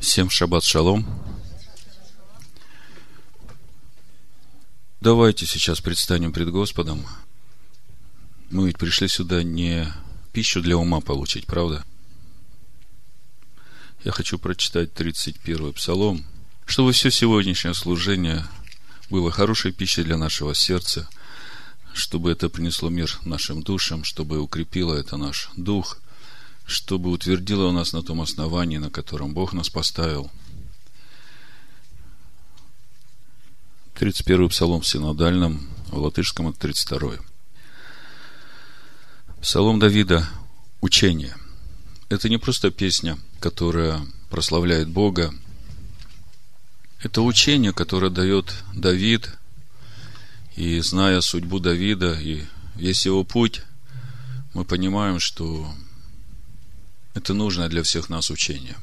Всем шаббат шалом. Давайте сейчас предстанем пред Господом. Мы ведь пришли сюда не пищу для ума получить, правда? Я хочу прочитать 31-й псалом, чтобы все сегодняшнее служение было хорошей пищей для нашего сердца, чтобы это принесло мир нашим душам, чтобы укрепило это наш дух – чтобы утвердила у нас на том основании, на котором Бог нас поставил. 31 псалом в синодальном, в латышском это 32. Псалом Давида – учение. Это не просто песня, которая прославляет Бога. Это учение, которое дает Давид, и зная судьбу Давида и весь его путь, мы понимаем, что это нужное для всех нас учение.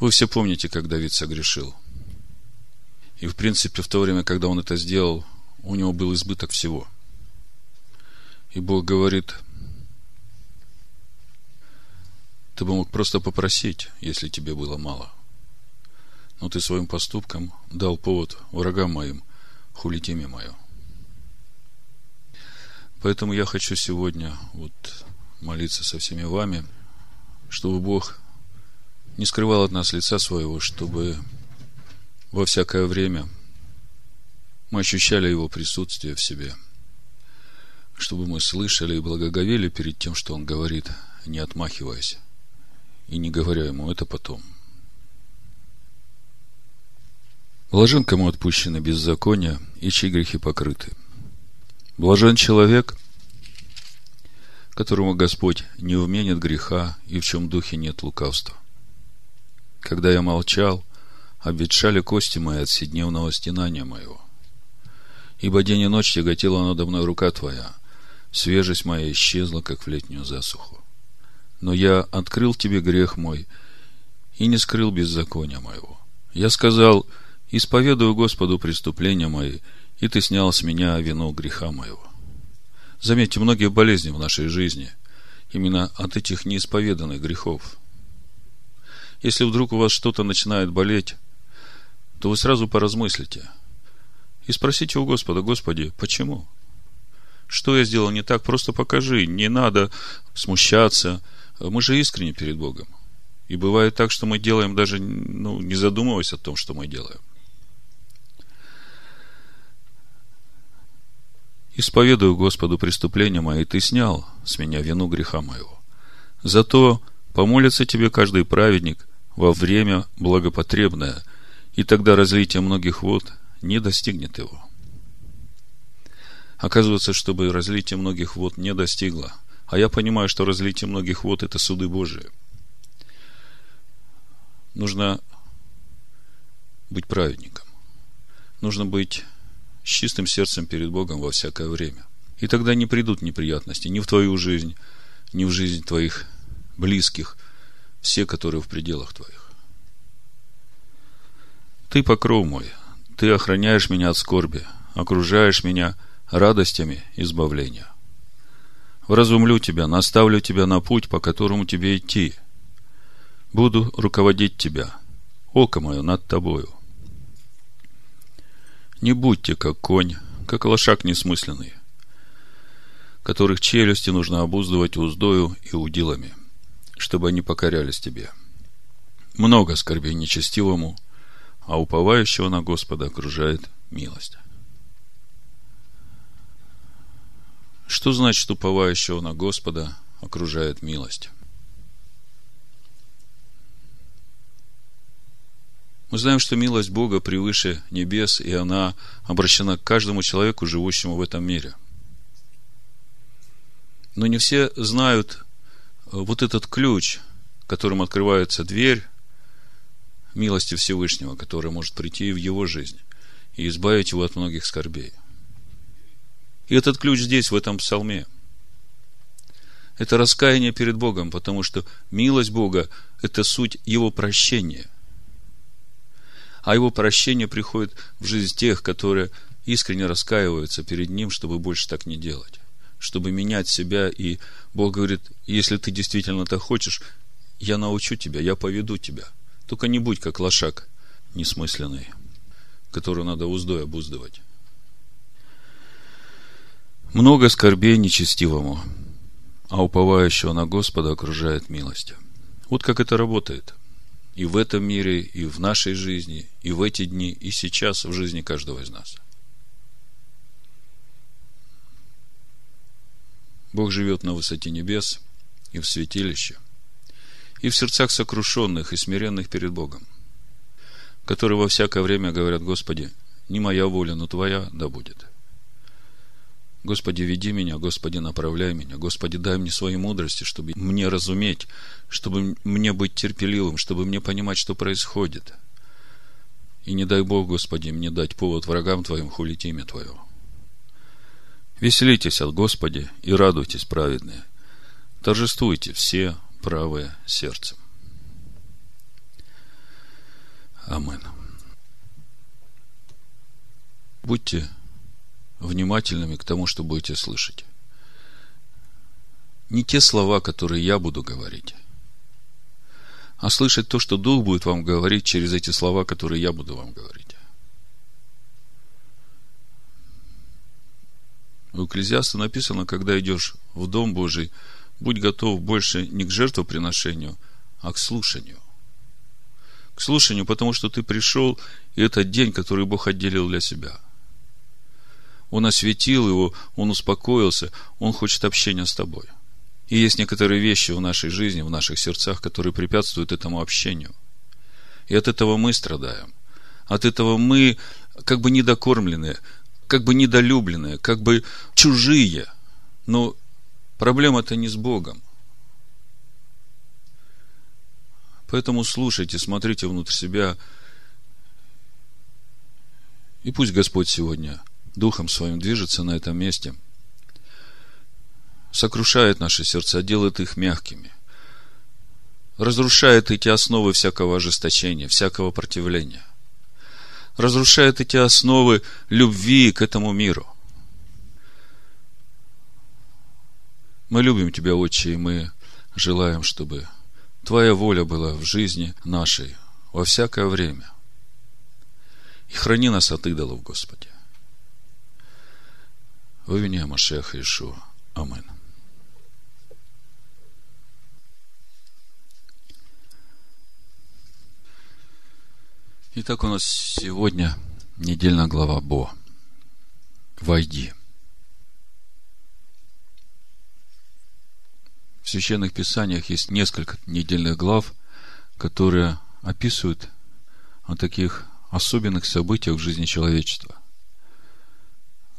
Вы все помните, как Давид согрешил. И, в принципе, в то время, когда он это сделал, у него был избыток всего. И Бог говорит, ты бы мог просто попросить, если тебе было мало. Но ты своим поступком дал повод врагам моим хулить имя мое. Поэтому я хочу сегодня вот молиться со всеми вами, чтобы Бог не скрывал от нас лица своего, чтобы во всякое время мы ощущали Его присутствие в себе, чтобы мы слышали и благоговели перед тем, что Он говорит, не отмахиваясь и не говоря Ему это потом. Блажен, кому отпущены беззакония и чьи грехи покрыты – Блажен человек, которому Господь не вменит греха и в чем духе нет лукавства. Когда я молчал, обветшали кости мои от седневного стенания моего. Ибо день и ночь тяготела надо мной рука твоя, свежесть моя исчезла, как в летнюю засуху. Но я открыл тебе грех мой и не скрыл беззакония моего. Я сказал, исповедую Господу преступления мои, и ты снял с меня вину греха моего. Заметьте, многие болезни в нашей жизни именно от этих неисповеданных грехов. Если вдруг у вас что-то начинает болеть, то вы сразу поразмыслите и спросите у Господа, Господи, почему? Что я сделал не так? Просто покажи. Не надо смущаться. Мы же искренне перед Богом. И бывает так, что мы делаем даже, ну, не задумываясь о том, что мы делаем. Исповедую Господу преступления мои, ты снял с меня вину греха моего. Зато помолится тебе каждый праведник во время благопотребное, и тогда разлитие многих вод не достигнет его. Оказывается, чтобы разлитие многих вод не достигло, а я понимаю, что разлитие многих вод – это суды Божии. Нужно быть праведником. Нужно быть с чистым сердцем перед Богом во всякое время. И тогда не придут неприятности ни в твою жизнь, ни в жизнь твоих близких, все, которые в пределах твоих. Ты покров мой, ты охраняешь меня от скорби, окружаешь меня радостями избавления. Вразумлю тебя, наставлю тебя на путь, по которому тебе идти. Буду руководить тебя, око мое над тобою – не будьте как конь, как лошак несмысленный, которых челюсти нужно обуздывать уздою и удилами, чтобы они покорялись тебе. Много скорбей нечестивому, а уповающего на Господа окружает милость. Что значит уповающего на Господа окружает милость? Мы знаем, что милость Бога превыше небес, и она обращена к каждому человеку, живущему в этом мире. Но не все знают э, вот этот ключ, которым открывается дверь милости Всевышнего, которая может прийти в его жизнь и избавить его от многих скорбей. И этот ключ здесь, в этом псалме. Это раскаяние перед Богом, потому что милость Бога – это суть Его прощения а его прощение приходит в жизнь тех, которые искренне раскаиваются перед ним, чтобы больше так не делать, чтобы менять себя. И Бог говорит, если ты действительно так хочешь, я научу тебя, я поведу тебя. Только не будь как лошак несмысленный, которого надо уздой обуздывать. Много скорбей нечестивому, а уповающего на Господа окружает милостью. Вот как это работает. И в этом мире, и в нашей жизни, и в эти дни, и сейчас в жизни каждого из нас. Бог живет на высоте небес и в святилище, и в сердцах сокрушенных и смиренных перед Богом, которые во всякое время говорят, Господи, не моя воля, но Твоя да будет. Господи, веди меня, Господи, направляй меня, Господи, дай мне своей мудрости, чтобы мне разуметь, чтобы мне быть терпеливым, чтобы мне понимать, что происходит. И не дай Бог, Господи, мне дать повод врагам Твоим хулить имя Твое. Веселитесь от Господи и радуйтесь, праведные. Торжествуйте все правые сердцем. Амин. Будьте внимательными к тому, что будете слышать. Не те слова, которые я буду говорить, а слышать то, что Дух будет вам говорить через эти слова, которые я буду вам говорить. У Экклезиаста написано, когда идешь в Дом Божий, будь готов больше не к жертвоприношению, а к слушанию. К слушанию, потому что ты пришел, и это день, который Бог отделил для себя. Он осветил его, он успокоился, он хочет общения с тобой. И есть некоторые вещи в нашей жизни, в наших сердцах, которые препятствуют этому общению. И от этого мы страдаем. От этого мы как бы недокормленные, как бы недолюбленные, как бы чужие. Но проблема-то не с Богом. Поэтому слушайте, смотрите внутрь себя. И пусть Господь сегодня Духом Своим движется на этом месте, сокрушает наши сердца, делает их мягкими, разрушает эти основы всякого ожесточения, всякого противления разрушает эти основы любви к этому миру. Мы любим Тебя, Отче, и мы желаем, чтобы Твоя воля была в жизни нашей во всякое время. И храни нас от идолов, Господи. Во имя Машеха Ишуа. Аминь. Итак, у нас сегодня недельная глава Бо. Войди. В священных писаниях есть несколько недельных глав, которые описывают о таких особенных событиях в жизни человечества.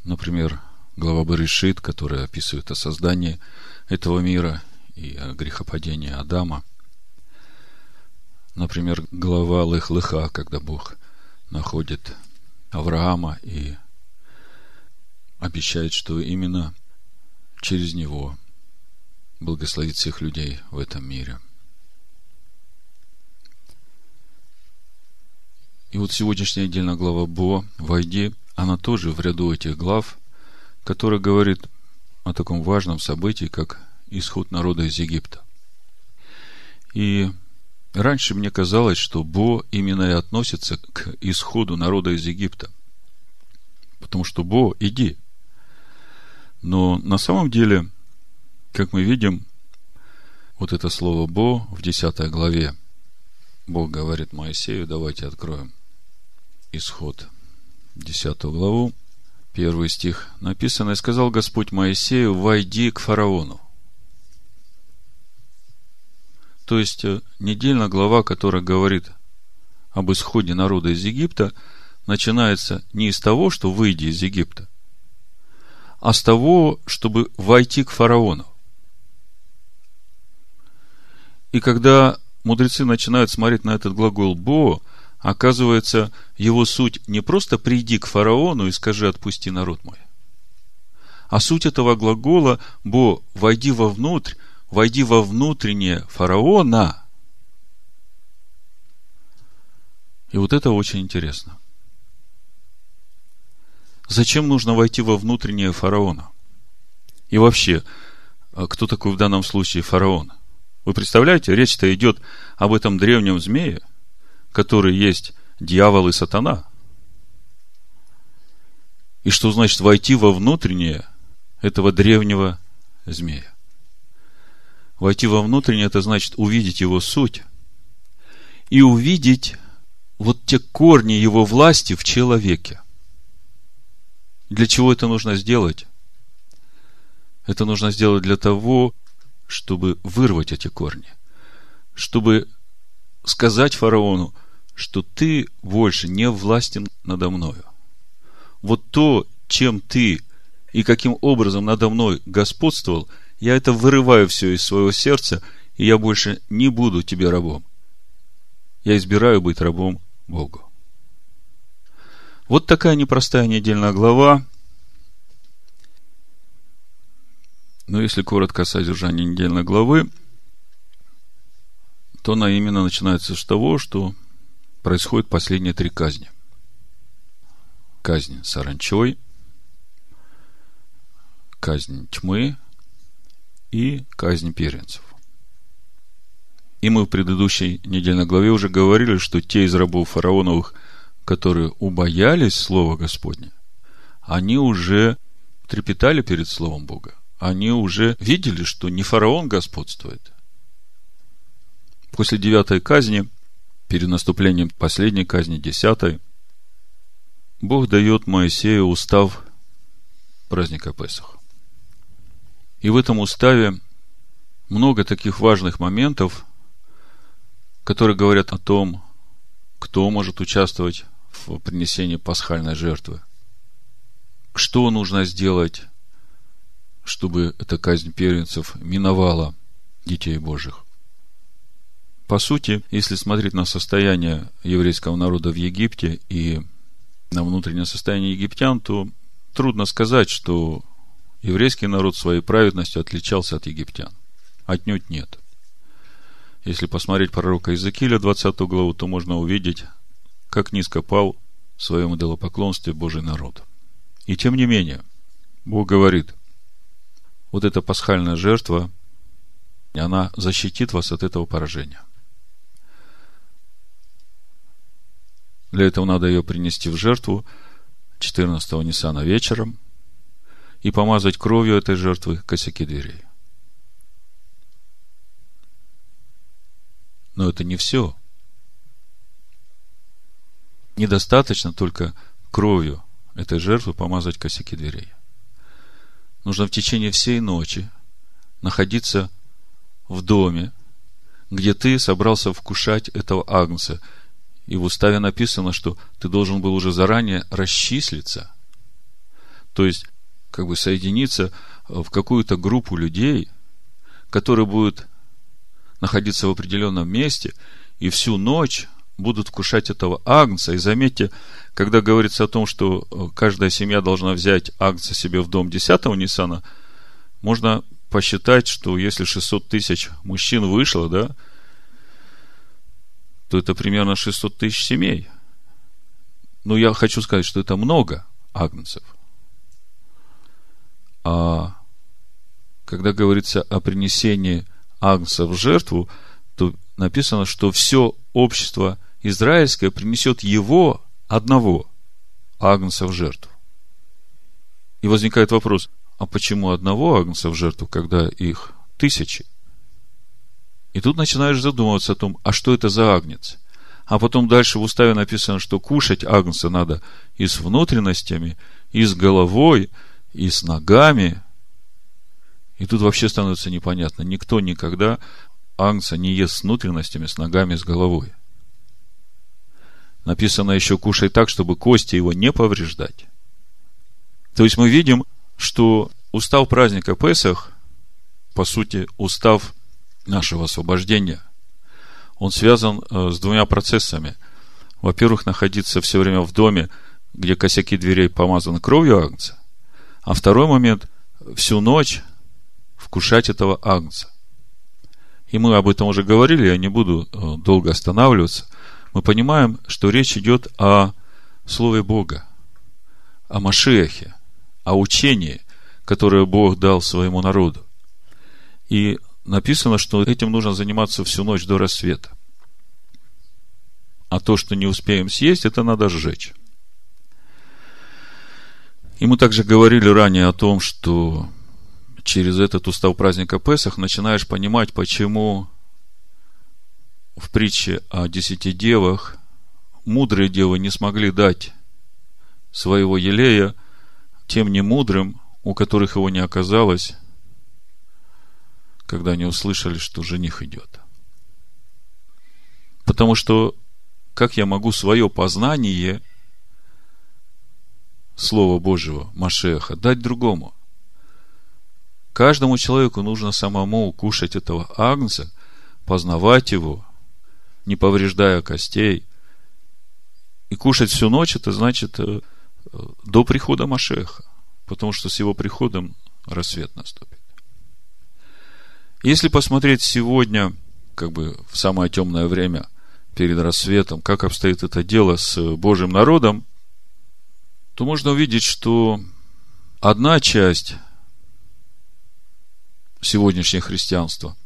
Например, глава Барышит, которая описывает о создании этого мира и о грехопадении Адама – Например, глава Лых-Лыха, когда Бог находит Авраама и обещает, что именно через него благословит всех людей в этом мире. И вот сегодняшняя отдельная глава Бо «Войди», она тоже в ряду этих глав, которая говорит о таком важном событии, как исход народа из Египта. И Раньше мне казалось, что Бо именно и относится к исходу народа из Египта. Потому что Бо, иди. Но на самом деле, как мы видим, вот это слово Бо в 10 главе, Бог говорит Моисею, давайте откроем исход 10 главу, первый стих написано, и сказал Господь Моисею, войди к фараону то есть, э, недельная глава, которая говорит об исходе народа из Египта, начинается не из того, что выйди из Египта, а с того, чтобы войти к фараону. И когда мудрецы начинают смотреть на этот глагол «бо», оказывается, его суть не просто «приди к фараону и скажи, отпусти народ мой», а суть этого глагола «бо» – «войди вовнутрь», войди во внутреннее фараона. И вот это очень интересно. Зачем нужно войти во внутреннее фараона? И вообще, а кто такой в данном случае фараон? Вы представляете, речь-то идет об этом древнем змее, который есть дьявол и сатана. И что значит войти во внутреннее этого древнего змея? Войти во внутреннее, это значит увидеть его суть и увидеть вот те корни его власти в человеке. Для чего это нужно сделать? Это нужно сделать для того, чтобы вырвать эти корни, чтобы сказать фараону, что ты больше не властен надо мною. Вот то, чем ты и каким образом надо мной господствовал, я это вырываю все из своего сердца, и я больше не буду тебе рабом. Я избираю быть рабом Богу. Вот такая непростая недельная глава. Но если коротко о содержании недельной главы, то она именно начинается с того, что происходят последние три казни. Казнь саранчой, казнь тьмы и казнь первенцев. И мы в предыдущей недельной главе уже говорили, что те из рабов фараоновых, которые убоялись Слова Господня, они уже трепетали перед Словом Бога. Они уже видели, что не фараон господствует. После девятой казни – перед наступлением последней казни, десятой, Бог дает Моисею устав праздника Песах. И в этом уставе много таких важных моментов, которые говорят о том, кто может участвовать в принесении пасхальной жертвы. Что нужно сделать, чтобы эта казнь первенцев миновала детей Божьих. По сути, если смотреть на состояние еврейского народа в Египте и на внутреннее состояние египтян, то трудно сказать, что еврейский народ своей праведностью отличался от египтян. Отнюдь нет. Если посмотреть пророка Иезекииля, 20 главу, то можно увидеть, как низко пал в своем идолопоклонстве Божий народ. И тем не менее, Бог говорит, вот эта пасхальная жертва, она защитит вас от этого поражения – Для этого надо ее принести в жертву 14-го Ниссана вечером и помазать кровью этой жертвы косяки дверей. Но это не все. Недостаточно только кровью этой жертвы помазать косяки дверей. Нужно в течение всей ночи находиться в доме, где ты собрался вкушать этого агнца – и в уставе написано, что ты должен был уже заранее расчислиться. То есть, как бы соединиться в какую-то группу людей, которые будут находиться в определенном месте и всю ночь будут вкушать этого агнца. И заметьте, когда говорится о том, что э, каждая семья должна взять агнца себе в дом 10-го Ниссана, можно посчитать, что если 600 тысяч мужчин вышло, да, то это примерно 600 тысяч семей. Но я хочу сказать, что это много агнцев. А когда говорится о принесении агнца в жертву, то написано, что все общество израильское принесет его одного агнца в жертву. И возникает вопрос, а почему одного агнца в жертву, когда их тысячи? И тут начинаешь задумываться о том, а что это за агнец? А потом дальше в уставе написано, что кушать агнца надо и с внутренностями, и с головой, и с ногами. И тут вообще становится непонятно. Никто никогда агнца не ест с внутренностями, с ногами, с головой. Написано еще кушай так, чтобы кости его не повреждать. То есть мы видим, что устав праздника Песах, по сути, устав нашего освобождения, он связан э, с двумя процессами. Во-первых, находиться все время в доме, где косяки дверей помазаны кровью агнца, а второй момент – всю ночь вкушать этого агнца. И мы об этом уже говорили, я не буду э, долго останавливаться. Мы понимаем, что речь идет о Слове Бога, о Машехе, о учении, которое Бог дал своему народу. И написано, что этим нужно заниматься всю ночь до рассвета. А то, что не успеем съесть, это надо сжечь. И мы также говорили ранее о том, что через этот устав праздника Песах начинаешь понимать, почему в притче о десяти девах мудрые девы не смогли дать своего елея тем немудрым, у которых его не оказалось, когда они услышали, что жених идет. Потому что как я могу свое познание Слова Божьего, Машеха, дать другому? Каждому человеку нужно самому кушать этого агнца, познавать его, не повреждая костей. И кушать всю ночь, это значит э, до прихода Машеха, потому что с его приходом рассвет наступит. Если посмотреть сегодня, как бы в самое темное время перед рассветом, как обстоит это дело с Божьим народом, то можно увидеть, что одна часть сегодняшнего христианства,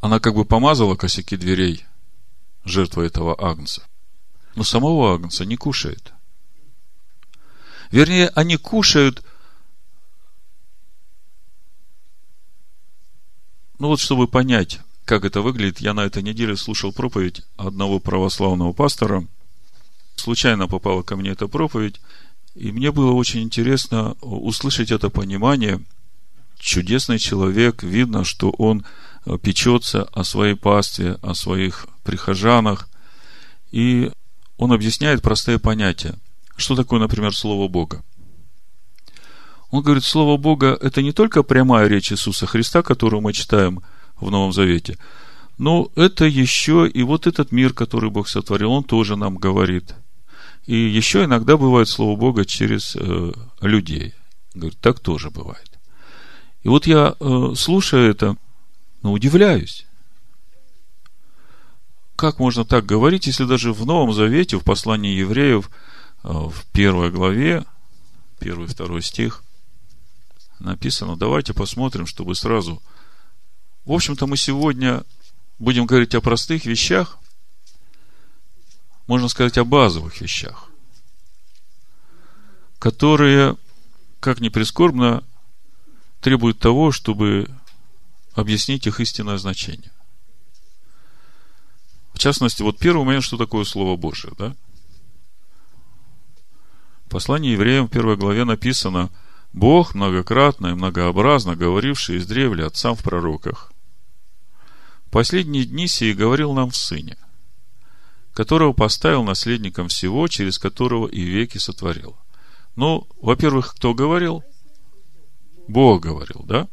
она как бы помазала косяки дверей жертвы этого агнца. Но самого агнца не кушает. Вернее, они кушают Ну вот, чтобы понять, как это выглядит, я на этой неделе слушал проповедь одного православного пастора. Случайно попала ко мне эта проповедь, и мне было очень интересно услышать это понимание. Чудесный человек, видно, что он э, печется о своей пастве, о своих прихожанах, и он объясняет простые понятия. Что такое, например, Слово Бога? Он говорит, Слово Бога – это не только прямая речь Иисуса Христа, которую мы читаем в Новом Завете, но это еще и вот этот мир, который Бог сотворил, Он тоже нам говорит. И еще иногда бывает Слово Бога через э, людей. Говорит, так тоже бывает. И вот я, э, слушая это, ну, удивляюсь. Как можно так говорить, если даже в Новом Завете, в послании евреев, э, в первой главе, первый, второй стих, написано. Давайте посмотрим, чтобы сразу... В общем-то, мы сегодня будем говорить о простых вещах, можно сказать, о базовых вещах, которые, как ни прискорбно, требуют того, чтобы объяснить их истинное значение. В частности, вот первый момент, что такое Слово Божие, да? В послании евреям в первой главе написано – Бог, многократно и многообразно говоривший издревле отцам в пророках, последние дни сии говорил нам в Сыне, которого поставил наследником всего, через которого и веки сотворил. Ну, во-первых, кто говорил? Бог говорил, да?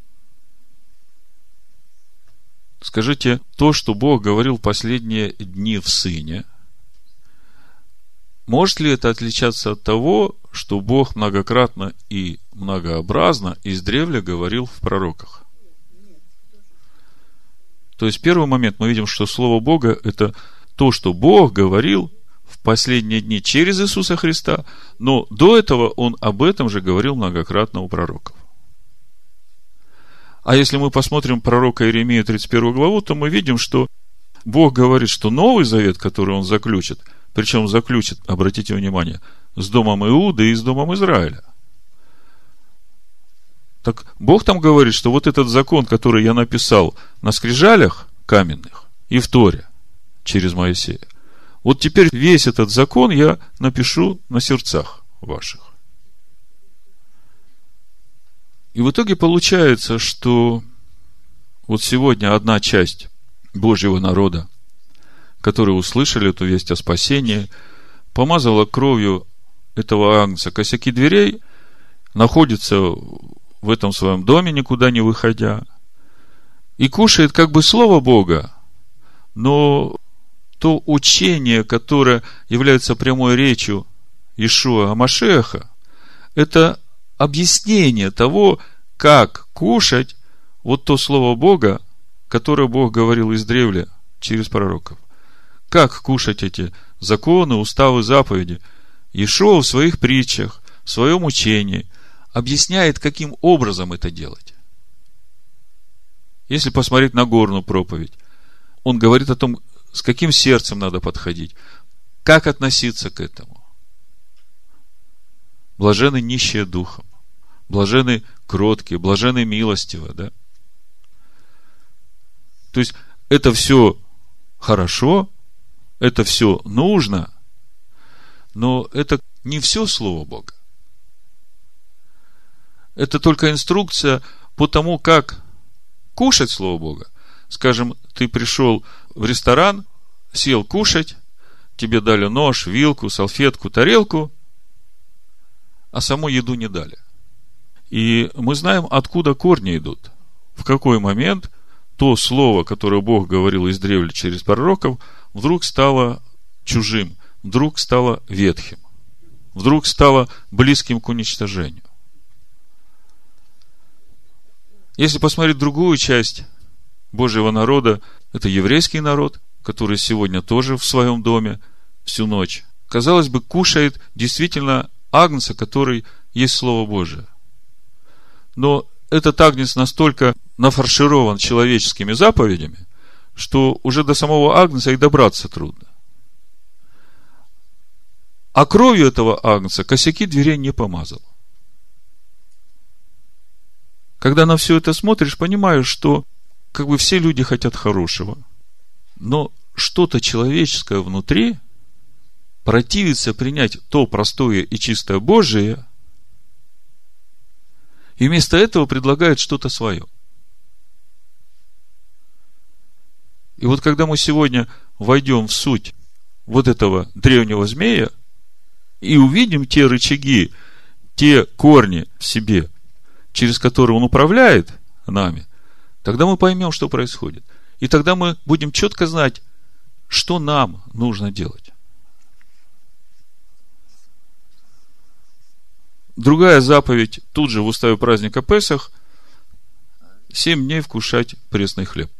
Скажите, то, что Бог говорил последние дни в Сыне, может ли это отличаться от того, что Бог многократно и многообразно издревле говорил в пророках. То есть, первый момент мы видим, что Слово Бога – это то, что Бог говорил в последние дни через Иисуса Христа, но до этого Он об этом же говорил многократно у пророков. А если мы посмотрим пророка Иеремия 31 главу, то мы видим, что Бог говорит, что Новый Завет, который Он заключит, причем заключит, обратите внимание, с домом Иуды и с домом Израиля. Так Бог там говорит, что вот этот закон, который я написал на скрижалях каменных и в Торе через Моисея, вот теперь весь этот закон я напишу на сердцах ваших. И в итоге получается, что вот сегодня одна часть Божьего народа, которые услышали эту весть о спасении, помазала кровью этого агнца. Косяки дверей, находится в этом своем доме, никуда не выходя, и кушает как бы Слово Бога, но то учение, которое является прямой речью Ишуа Амашеха, это объяснение того, как кушать вот то Слово Бога, которое Бог говорил из древля через пророков. Как кушать эти законы, уставы, заповеди – Ишуа в своих притчах, в своем учении объясняет, каким образом это делать. Если посмотреть на горную проповедь, он говорит о том, с каким сердцем надо подходить, как относиться к этому. Блажены нищие духом, блажены кроткие, блажены милостивые, да? То есть, это все хорошо, это все нужно, но это не все Слово Бога. Это только инструкция по тому, как кушать Слово Бога. Скажем, ты пришел в ресторан, сел кушать, тебе дали нож, вилку, салфетку, тарелку, а саму еду не дали. И мы знаем, откуда корни идут. В какой момент то слово, которое Бог говорил из древля через пророков, вдруг стало чужим, вдруг стало ветхим, вдруг стало близким к уничтожению. Если посмотреть другую часть Божьего народа, это еврейский народ, который сегодня тоже в своем доме всю ночь, казалось бы, кушает действительно агнца, который есть Слово Божие. Но этот агнец настолько нафарширован человеческими заповедями, что уже до самого агнца и добраться трудно. А кровью этого агнца косяки дверей не помазал. Когда на все это смотришь, понимаешь, что как бы все люди хотят хорошего. Но что-то человеческое внутри противится принять то простое и чистое Божие, и вместо этого предлагает что-то свое. И вот когда мы сегодня войдем в суть вот этого древнего змея и увидим те рычаги, те корни в себе, через которые он управляет нами, тогда мы поймем, что происходит. И тогда мы будем четко знать, что нам нужно делать. Другая заповедь тут же в уставе праздника Песах – семь дней вкушать пресный хлеб.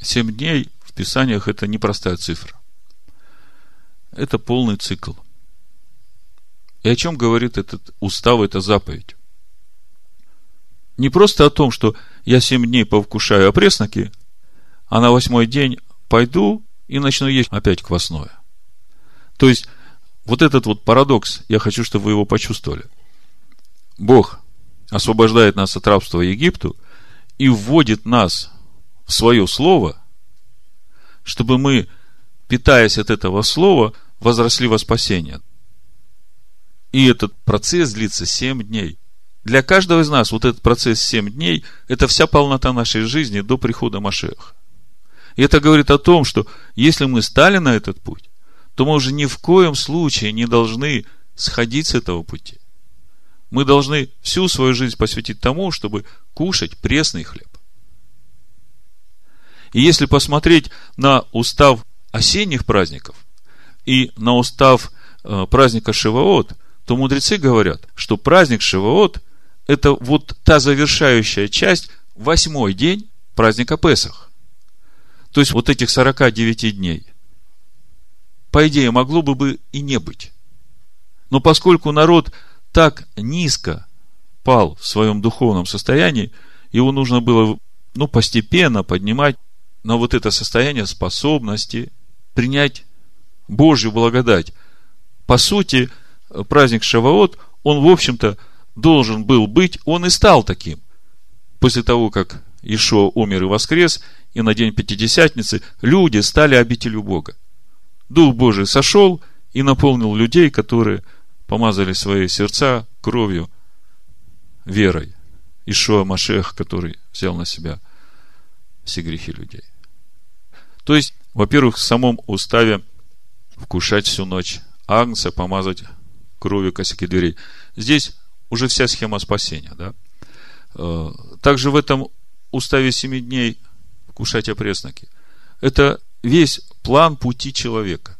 Семь дней в Писаниях – это непростая цифра. Это полный цикл. И о чем говорит этот устав, эта заповедь? Не просто о том, что я семь дней повкушаю опресноки, а на восьмой день пойду и начну есть опять квасное. То есть, вот этот вот парадокс, я хочу, чтобы вы его почувствовали. Бог освобождает нас от рабства Египту и вводит нас в свое слово, чтобы мы, питаясь от этого слова, возросли во спасение. И этот процесс длится 7 дней. Для каждого из нас вот этот процесс 7 дней – это вся полнота нашей жизни до прихода Машеха. И это говорит о том, что если мы стали на этот путь, то мы уже ни в коем случае не должны сходить с этого пути. Мы должны всю свою жизнь посвятить тому, чтобы кушать пресный хлеб. И если посмотреть на устав осенних праздников и на устав э, праздника Шивоот, то мудрецы говорят, что праздник Шивоот – это вот та завершающая часть, восьмой день праздника Песах. То есть, вот этих 49 дней. По идее, могло бы бы и не быть. Но поскольку народ так низко пал в своем духовном состоянии, его нужно было ну, постепенно поднимать на вот это состояние способности принять Божью благодать. По сути, праздник Шаваот, он, в общем-то, должен был быть, он и стал таким. После того, как Ишо умер и воскрес, и на день Пятидесятницы люди стали обителю Бога. Дух Божий сошел и наполнил людей, которые помазали свои сердца кровью, верой. Ишуа Машех, который взял на себя все грехи людей. То есть, во-первых, в самом уставе вкушать всю ночь агнца, помазать кровью косяки дверей. Здесь уже вся схема спасения. Да? Э, также в этом уставе семи дней вкушать опресноки. Это весь план пути человека.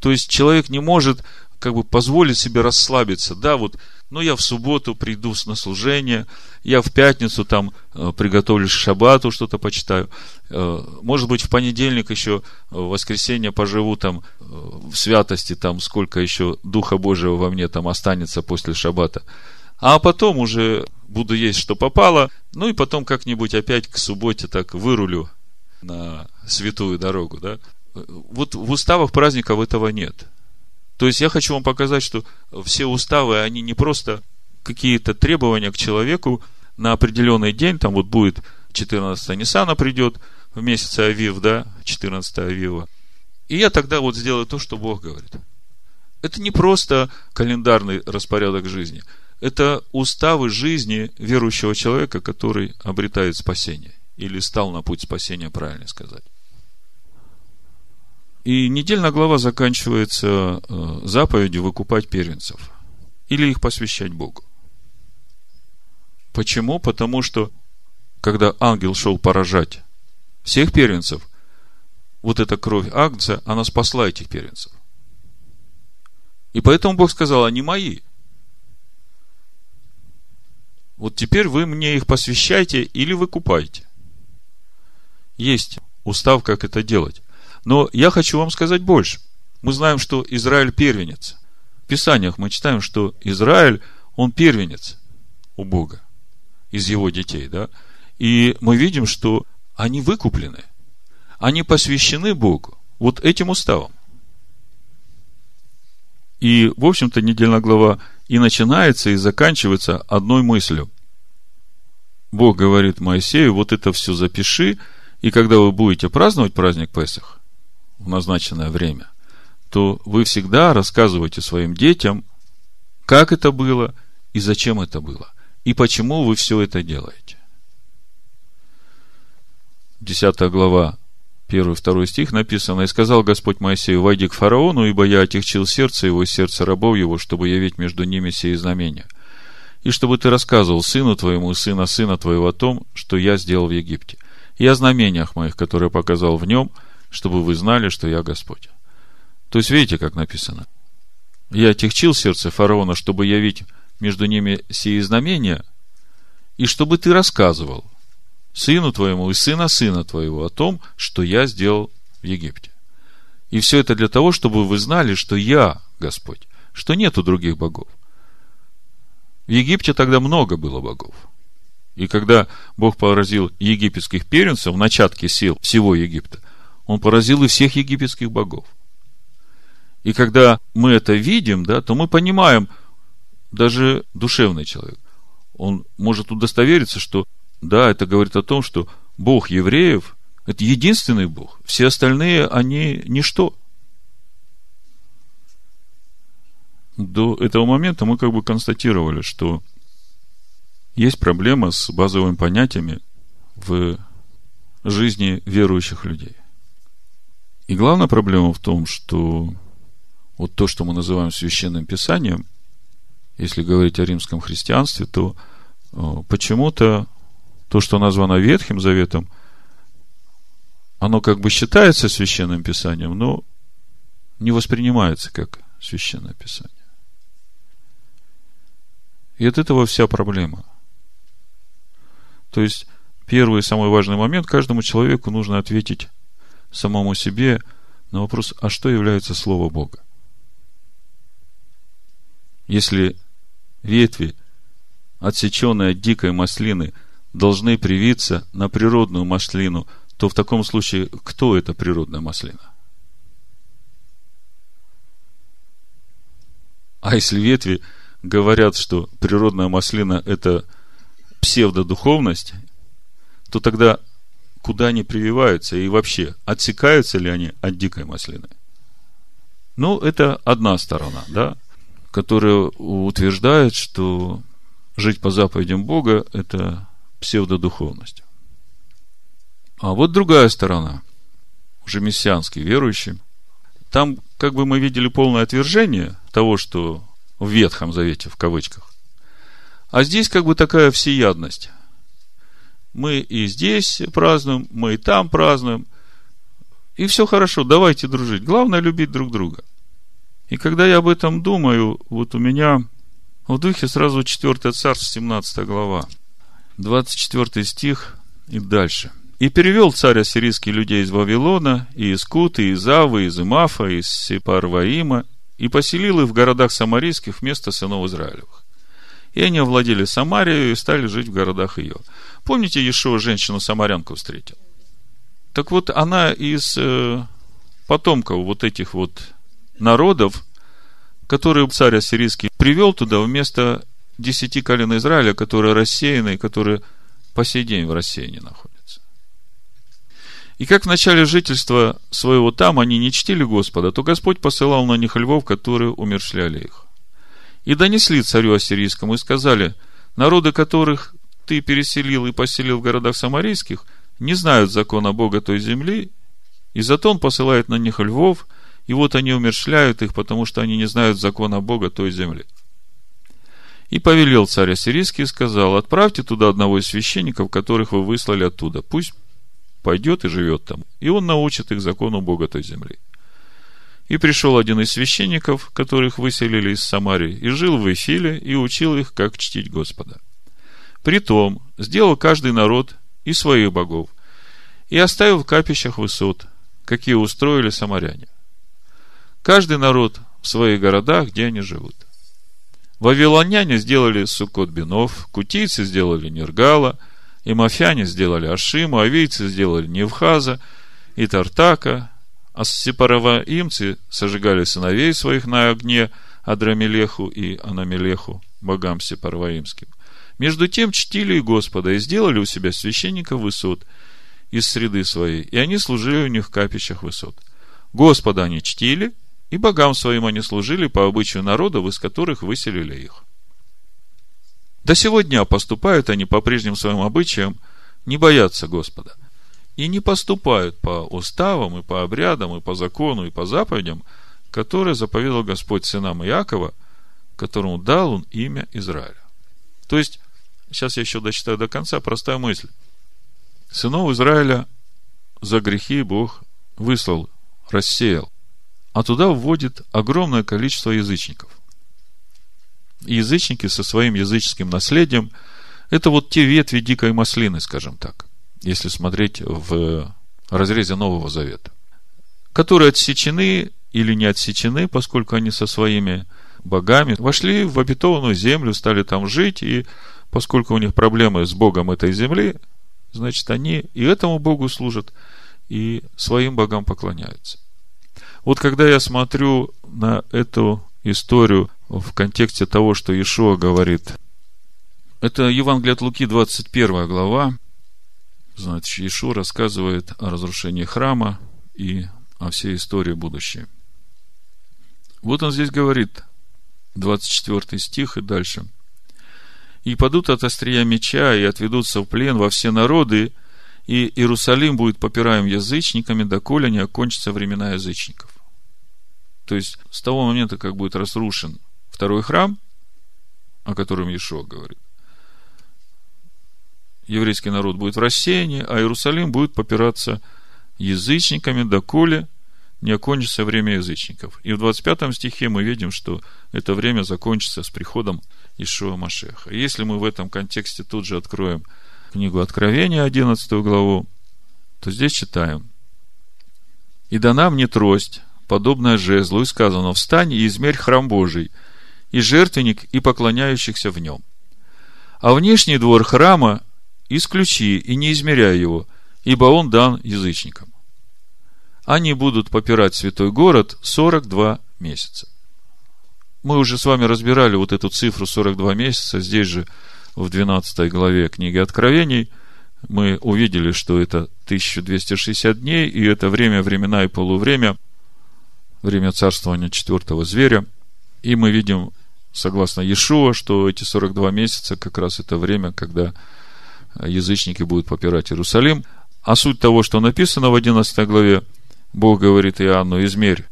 То есть человек не может как бы позволить себе расслабиться. Да, вот ну, я в субботу приду на служение, я в пятницу там э, приготовлю шабату, что-то почитаю. Э, может быть, в понедельник еще, э, в воскресенье поживу там в святости, там сколько еще Духа Божьего во мне там останется после шабата. А потом уже буду есть, что попало, ну и потом как-нибудь опять к субботе так вырулю на святую дорогу, да. Вот в уставах праздников этого нет. То есть я хочу вам показать, что все уставы, они не просто какие-то требования к человеку на определенный день, там вот будет 14 Ниссана придет в месяце Авив, да, 14 Авива. И я тогда вот сделаю то, что Бог говорит. Это не просто календарный распорядок жизни. Это уставы жизни верующего человека, который обретает спасение. Или стал на путь спасения, правильно сказать. И недельная глава заканчивается э, заповедью выкупать первенцев. Или их посвящать Богу. Почему? Потому что, когда ангел шел поражать всех первенцев, вот эта кровь Агнца, она спасла этих первенцев. И поэтому Бог сказал, они мои. Вот теперь вы мне их посвящайте или выкупайте. Есть устав, как это делать. Но я хочу вам сказать больше. Мы знаем, что Израиль первенец. В Писаниях мы читаем, что Израиль, он первенец у Бога из его детей, да? И мы видим, что они выкуплены. Они посвящены Богу. Вот этим уставом. И, в общем-то, недельная глава и начинается, и заканчивается одной мыслью. Бог говорит Моисею, вот это все запиши, и когда вы будете праздновать праздник Песах в назначенное время, то вы всегда рассказываете своим детям, как это было и зачем это было – и почему вы все это делаете. 10 глава, 1-2 стих написано, «И сказал Господь Моисею, войди к фараону, ибо я отягчил сердце его и сердце рабов его, чтобы явить между ними сие знамения. И чтобы ты рассказывал сыну твоему и сына сына твоего о том, что я сделал в Египте, и о знамениях моих, которые показал в нем, чтобы вы знали, что я Господь». То есть, видите, как написано? Я отягчил сердце фараона, чтобы явить между ними сие знамения, и чтобы ты рассказывал сыну твоему и сына сына твоего о том, что я сделал в Египте. И все это для того, чтобы вы знали, что я Господь, что нету других богов. В Египте тогда много было богов. И когда Бог поразил египетских первенцев в начатке сил всего Египта, Он поразил и всех египетских богов. И когда мы это видим, да, то мы понимаем – даже душевный человек, он может удостовериться, что да, это говорит о том, что Бог евреев – это единственный Бог. Все остальные, они ничто. До этого момента мы как бы констатировали, что есть проблема с базовыми понятиями в жизни верующих людей. И главная проблема в том, что вот то, что мы называем священным писанием, если говорить о римском христианстве, то э, почему-то то, что названо Ветхим Заветом, оно как бы считается священным писанием, но не воспринимается как священное писание. И от этого вся проблема. То есть, первый и самый важный момент, каждому человеку нужно ответить самому себе на вопрос, а что является Слово Бога? Если ветви, отсеченные от дикой маслины, должны привиться на природную маслину, то в таком случае кто это природная маслина? А если ветви говорят, что природная маслина – это псевдодуховность, то тогда куда они прививаются и вообще отсекаются ли они от дикой маслины? Ну, это одна сторона, да которые утверждают, что жить по заповедям Бога – это псевдодуховность. А вот другая сторона, уже мессианские верующие, там как бы мы видели полное отвержение того, что в Ветхом Завете, в кавычках. А здесь как бы такая всеядность. Мы и здесь празднуем, мы и там празднуем. И все хорошо, давайте дружить. Главное любить друг друга. И когда я об этом думаю, вот у меня в духе сразу 4 царство, 17 глава, 24 стих и дальше. «И перевел царь ассирийский людей из Вавилона, и из Куты, и из Авы, и из Имафа, и из Сепарваима, и поселил их в городах самарийских вместо сынов Израилевых. И они овладели Самарией и стали жить в городах ее. Помните, Иешуа женщину-самарянку встретил? Так вот, она из э, потомков вот этих вот народов, которые царь ассирийский привел туда вместо десяти колен Израиля, которые рассеяны, которые по сей день в рассеянии находятся. И как в начале жительства своего там они не чтили Господа, то Господь посылал на них львов, которые умершляли их. И донесли царю ассирийскому и сказали, народы которых ты переселил и поселил в городах самарийских, не знают закона Бога той земли, и зато он посылает на них львов, и вот они умершляют их, потому что они не знают закона Бога той земли. И повелел царь Ассирийский и сказал, отправьте туда одного из священников, которых вы выслали оттуда. Пусть пойдет и живет там. И он научит их закону Бога той земли. И пришел один из священников, которых выселили из Самарии, и жил в Эфиле, и учил их, как чтить Господа. Притом сделал каждый народ и своих богов, и оставил в капищах высот, какие устроили самаряне. Каждый народ в своих городах, где они живут – Вавилоняне сделали Сукот Бинов, кутийцы сделали Нергала, и мафяне сделали Ашиму, авийцы сделали Невхаза и Тартака, а сепараваимцы сожигали сыновей своих на огне Адрамелеху и Анамелеху, богам сепараваимским. Между тем чтили и Господа, и сделали у себя священников высот из среды своей, и они служили у них в капищах высот. Господа они чтили, и богам своим они служили по обычаю народов, из которых выселили их. До сегодня поступают они по прежним своим обычаям, не боятся Господа. И не поступают по уставам, и по обрядам, и по закону, и по заповедям, которые заповедал Господь сынам Иакова, которому дал он имя Израиля. То есть, сейчас я еще дочитаю до конца, простая мысль. Сынов Израиля за грехи Бог выслал, рассеял а туда вводит огромное количество язычников. Язычники со своим языческим наследием – это вот те ветви дикой маслины, скажем так, если смотреть в разрезе Нового Завета, которые отсечены или не отсечены, поскольку они со своими богами вошли в обетованную землю, стали там жить, и поскольку у них проблемы с Богом этой земли, значит, они и этому Богу служат, и своим богам поклоняются. Вот когда я смотрю на эту историю в контексте того, что Иешуа говорит, это Евангелие от Луки, 21 глава. Значит, Иешуа рассказывает о разрушении храма и о всей истории будущей. Вот он здесь говорит, 24 стих и дальше. «И падут от острия меча, и отведутся в плен во все народы, и Иерусалим будет попираем язычниками, доколе не окончатся времена язычников. То есть, с того момента, как будет разрушен второй храм, о котором Ешо говорит, еврейский народ будет в рассеянии, а Иерусалим будет попираться язычниками, доколе не окончится время язычников. И в 25 стихе мы видим, что это время закончится с приходом Ишуа Машеха. И если мы в этом контексте тут же откроем книгу Откровения, 11 главу, то здесь читаем. «И дана мне трость, подобное жезлу, и сказано, встань и измерь храм Божий, и жертвенник, и поклоняющихся в нем. А внешний двор храма исключи и не измеряй его, ибо он дан язычникам. Они будут попирать святой город 42 месяца. Мы уже с вами разбирали вот эту цифру 42 месяца, здесь же в 12 главе книги Откровений мы увидели, что это 1260 дней, и это время, времена и полувремя – время царствования четвертого зверя. И мы видим, согласно Иешуа, что эти 42 месяца как раз это время, когда язычники будут попирать Иерусалим. А суть того, что написано в 11 главе, Бог говорит Иоанну, измерь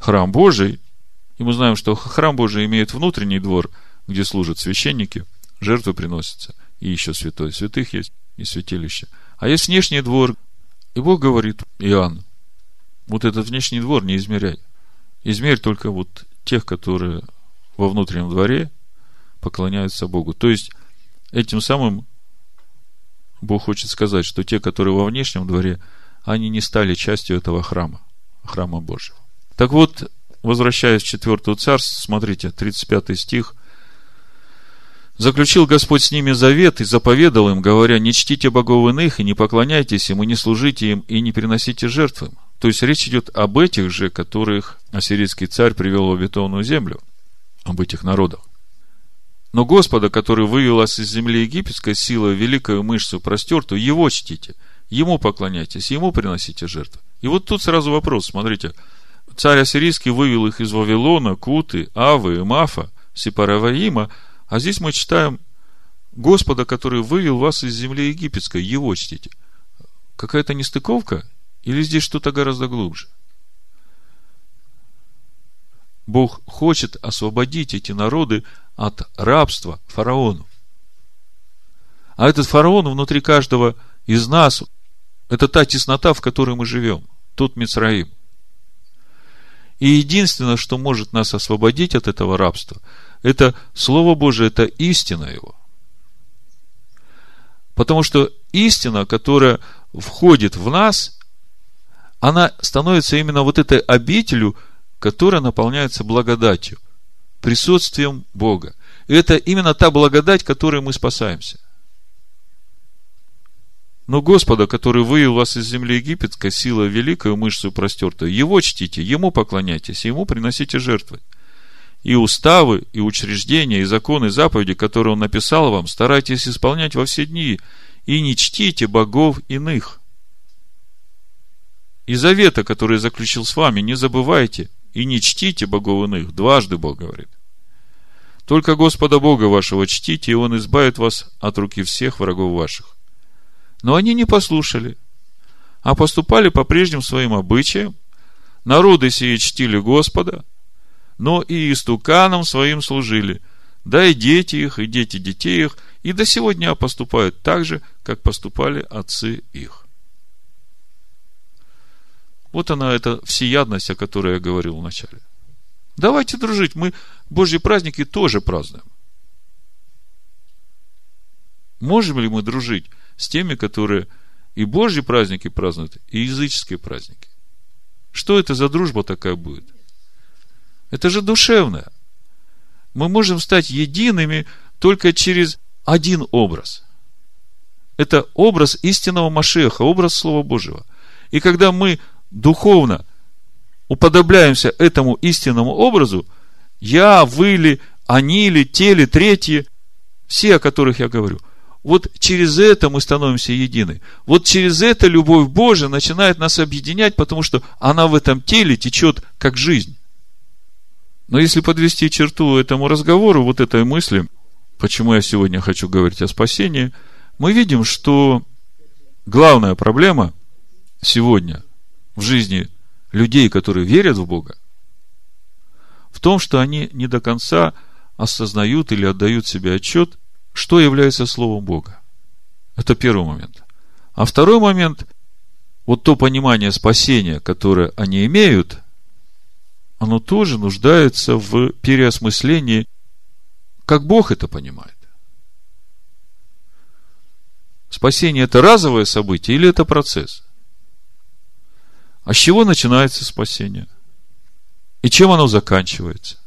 храм Божий. И мы знаем, что храм Божий имеет внутренний двор, где служат священники, жертвы приносятся, и еще святой святых есть, и святилище. А есть внешний двор, и Бог говорит Иоанну, вот этот внешний двор не измеряй. Измерь только вот тех, которые во внутреннем дворе поклоняются Богу. То есть, этим самым Бог хочет сказать, что те, которые во внешнем дворе, они не стали частью этого храма, храма Божьего. Так вот, возвращаясь в 4 царство, смотрите, 35 стих. Заключил Господь с ними завет и заповедал им, говоря, не чтите богов иных и не поклоняйтесь им, и не служите им, и не приносите жертвы им. То есть речь идет об этих же, которых ассирийский царь привел в обетованную землю, об этих народах. Но Господа, который вывел вас из земли египетской силой, великую мышцу простертую, его чтите, ему поклоняйтесь, ему приносите жертвы. И вот тут сразу вопрос, смотрите, царь ассирийский вывел их из Вавилона, Куты, Авы, Мафа, Сепараваима, а здесь мы читаем Господа, который вывел вас из земли египетской, его чтите. Какая-то нестыковка? Или здесь что-то гораздо глубже? Бог хочет освободить эти народы от рабства фараону. А этот фараон внутри каждого из нас, это та теснота, в которой мы живем. Тут Мицраим. И единственное, что может нас освободить от этого рабства, это Слово Божие, это истина Его. Потому что истина, которая входит в нас, она становится именно вот этой обителю, которая наполняется благодатью – присутствием Бога. И это именно та благодать, которой мы спасаемся. Но Господа, который вывел вас из земли египетской, сила великая, мышцу простертую, Его чтите, Ему поклоняйтесь, Ему приносите жертвы. И уставы, и учреждения, и законы, и заповеди, которые Он написал вам, старайтесь исполнять во все дни, и не чтите богов иных. И завета, который заключил с вами, не забывайте – и не чтите богов иных. Дважды Бог говорит. Только Господа Бога вашего чтите, и Он избавит вас от руки всех врагов ваших. Но они не послушали, а поступали по прежним своим обычаям. Народы сии чтили Господа, но и истуканам своим служили, да и дети их, и дети детей их, и до сегодня поступают так же, как поступали отцы их. Вот она, эта всеядность, о которой я говорил вначале. Давайте дружить, мы Божьи праздники тоже празднуем. Можем ли мы дружить с теми, которые и Божьи праздники празднуют, и языческие праздники? Что это за дружба такая будет? Это же душевная. Мы можем стать едиными только через один образ. Это образ истинного Машеха, образ Слова Божьего. И когда мы духовно уподобляемся этому истинному образу, я, вы ли, они ли, те ли, третьи, все, о которых я говорю, вот через это мы становимся едины. Вот через это любовь Божия начинает нас объединять, потому что она в этом теле течет как жизнь. Но если подвести черту этому разговору, вот этой мысли, почему я сегодня хочу говорить о спасении, мы видим, что главная проблема сегодня в жизни людей, которые верят в Бога, в том, что они не до конца осознают или отдают себе отчет, что является Словом Бога. Это первый момент. А второй момент, вот то понимание спасения, которое они имеют, оно тоже нуждается в переосмыслении, как Бог это понимает. Спасение – это разовое событие или это процесс? А с чего начинается спасение? И чем оно заканчивается?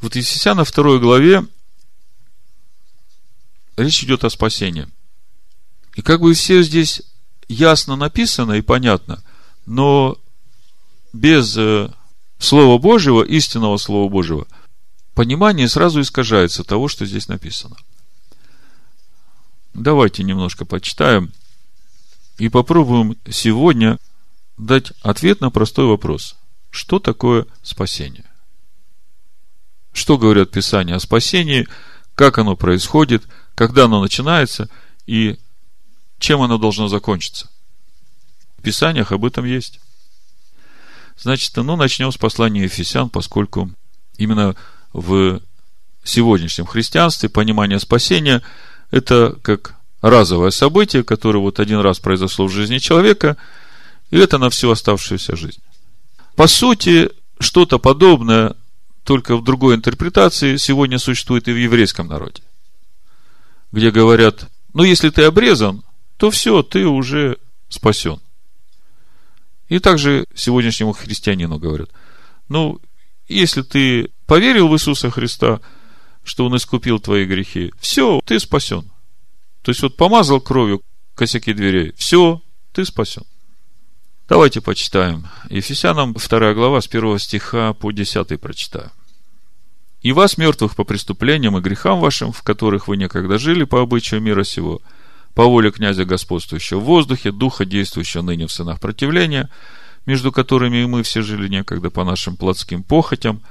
Вот Ефесяна второй главе речь идет о спасении. И как бы все здесь ясно написано и понятно, но без э, Слова Божьего, истинного Слова Божьего, понимание сразу искажается того, что здесь написано. Давайте немножко почитаем и попробуем сегодня дать ответ на простой вопрос. Что такое спасение? Что говорят Писания о спасении, как оно происходит, когда оно начинается и чем оно должно закончиться? В Писаниях об этом есть. Значит, ну, начнем с послания Ефесян, поскольку именно в сегодняшнем христианстве понимание спасения – это как разовое событие, которое вот один раз произошло в жизни человека, и это на всю оставшуюся жизнь. По сути, что-то подобное, только в другой интерпретации, сегодня существует и в еврейском народе. Где говорят, ну, если ты обрезан, то все, ты уже спасен. И также сегодняшнему христианину говорят, ну, если ты поверил в Иисуса Христа, что Он искупил твои грехи, все, ты спасен. То есть вот помазал кровью косяки дверей, все, ты спасен. Давайте почитаем. Ефесянам 2 глава с 1 стиха по 10 прочитаю. «И вас, мертвых по преступлениям и грехам вашим, в которых вы некогда жили по обычаю мира сего, по воле князя господствующего в воздухе, духа, действующего ныне в сынах противления, между которыми и мы все жили некогда по нашим плотским похотям,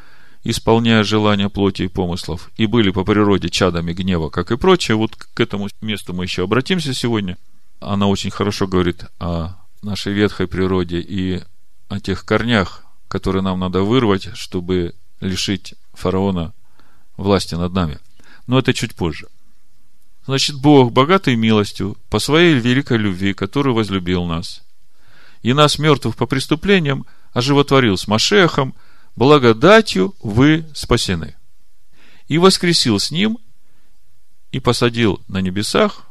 исполняя желания плоти и помыслов, и были по природе чадами гнева, как и прочее. Вот к этому месту мы еще обратимся сегодня. Она очень хорошо говорит о нашей ветхой природе и о тех корнях, которые нам надо вырвать, чтобы лишить фараона власти над нами. Но это чуть позже. Значит, Бог, богатый милостью, по своей великой любви, который возлюбил нас, и нас, мертвых по преступлениям, оживотворил с Машехом, благодатью вы спасены. И воскресил с ним, и посадил на небесах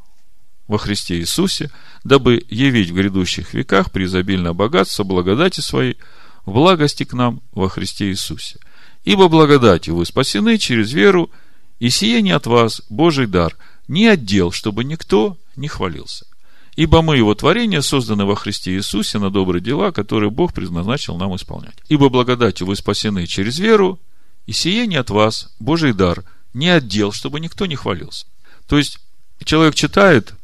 во Христе Иисусе, дабы явить в грядущих веках преизобильное богатство благодати своей в благости к нам во Христе Иисусе. Ибо благодатью вы спасены через веру, и сие не от вас, Божий дар, не отдел, чтобы никто не хвалился. Ибо мы, его творение, созданы во Христе Иисусе на добрые дела, которые Бог предназначил нам исполнять. Ибо благодатью вы спасены через веру, и сие не от вас, Божий дар, не отдел, чтобы никто не хвалился. То есть, человек читает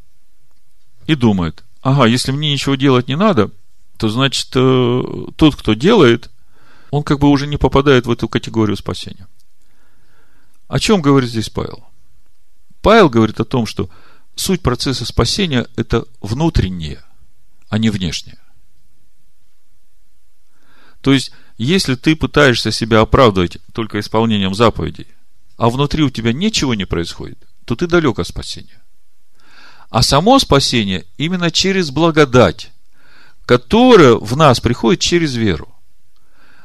и думает, ага, если мне ничего делать не надо, то значит, э, тот, кто делает, он как бы уже не попадает в эту категорию спасения. О чем говорит здесь Павел? Павел говорит о том, что суть процесса спасения – это внутреннее, а не внешнее. То есть, если ты пытаешься себя оправдывать только исполнением заповедей, а внутри у тебя ничего не происходит, то ты далек от спасения. А само спасение именно через благодать, которая в нас приходит через веру.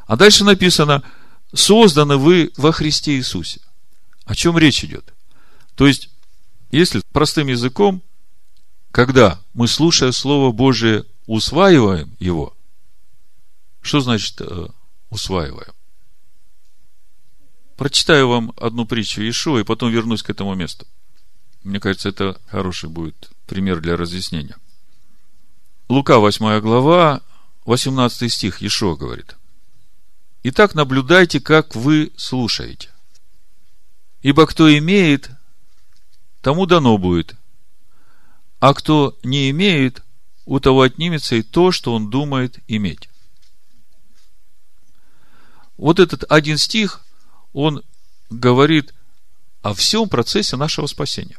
А дальше написано, созданы вы во Христе Иисусе. О чем речь идет? То есть, если простым языком, когда мы, слушая Слово Божие, усваиваем его, что значит э, усваиваем? Прочитаю вам одну притчу Ишуа и потом вернусь к этому месту. Мне кажется, это хороший будет пример для разъяснения. Лука, 8 глава, 18 стих, Ешо говорит. Итак, наблюдайте, как вы слушаете. Ибо кто имеет, тому дано будет. А кто не имеет, у того отнимется и то, что он думает иметь. Вот этот один стих, он говорит о всем процессе нашего спасения.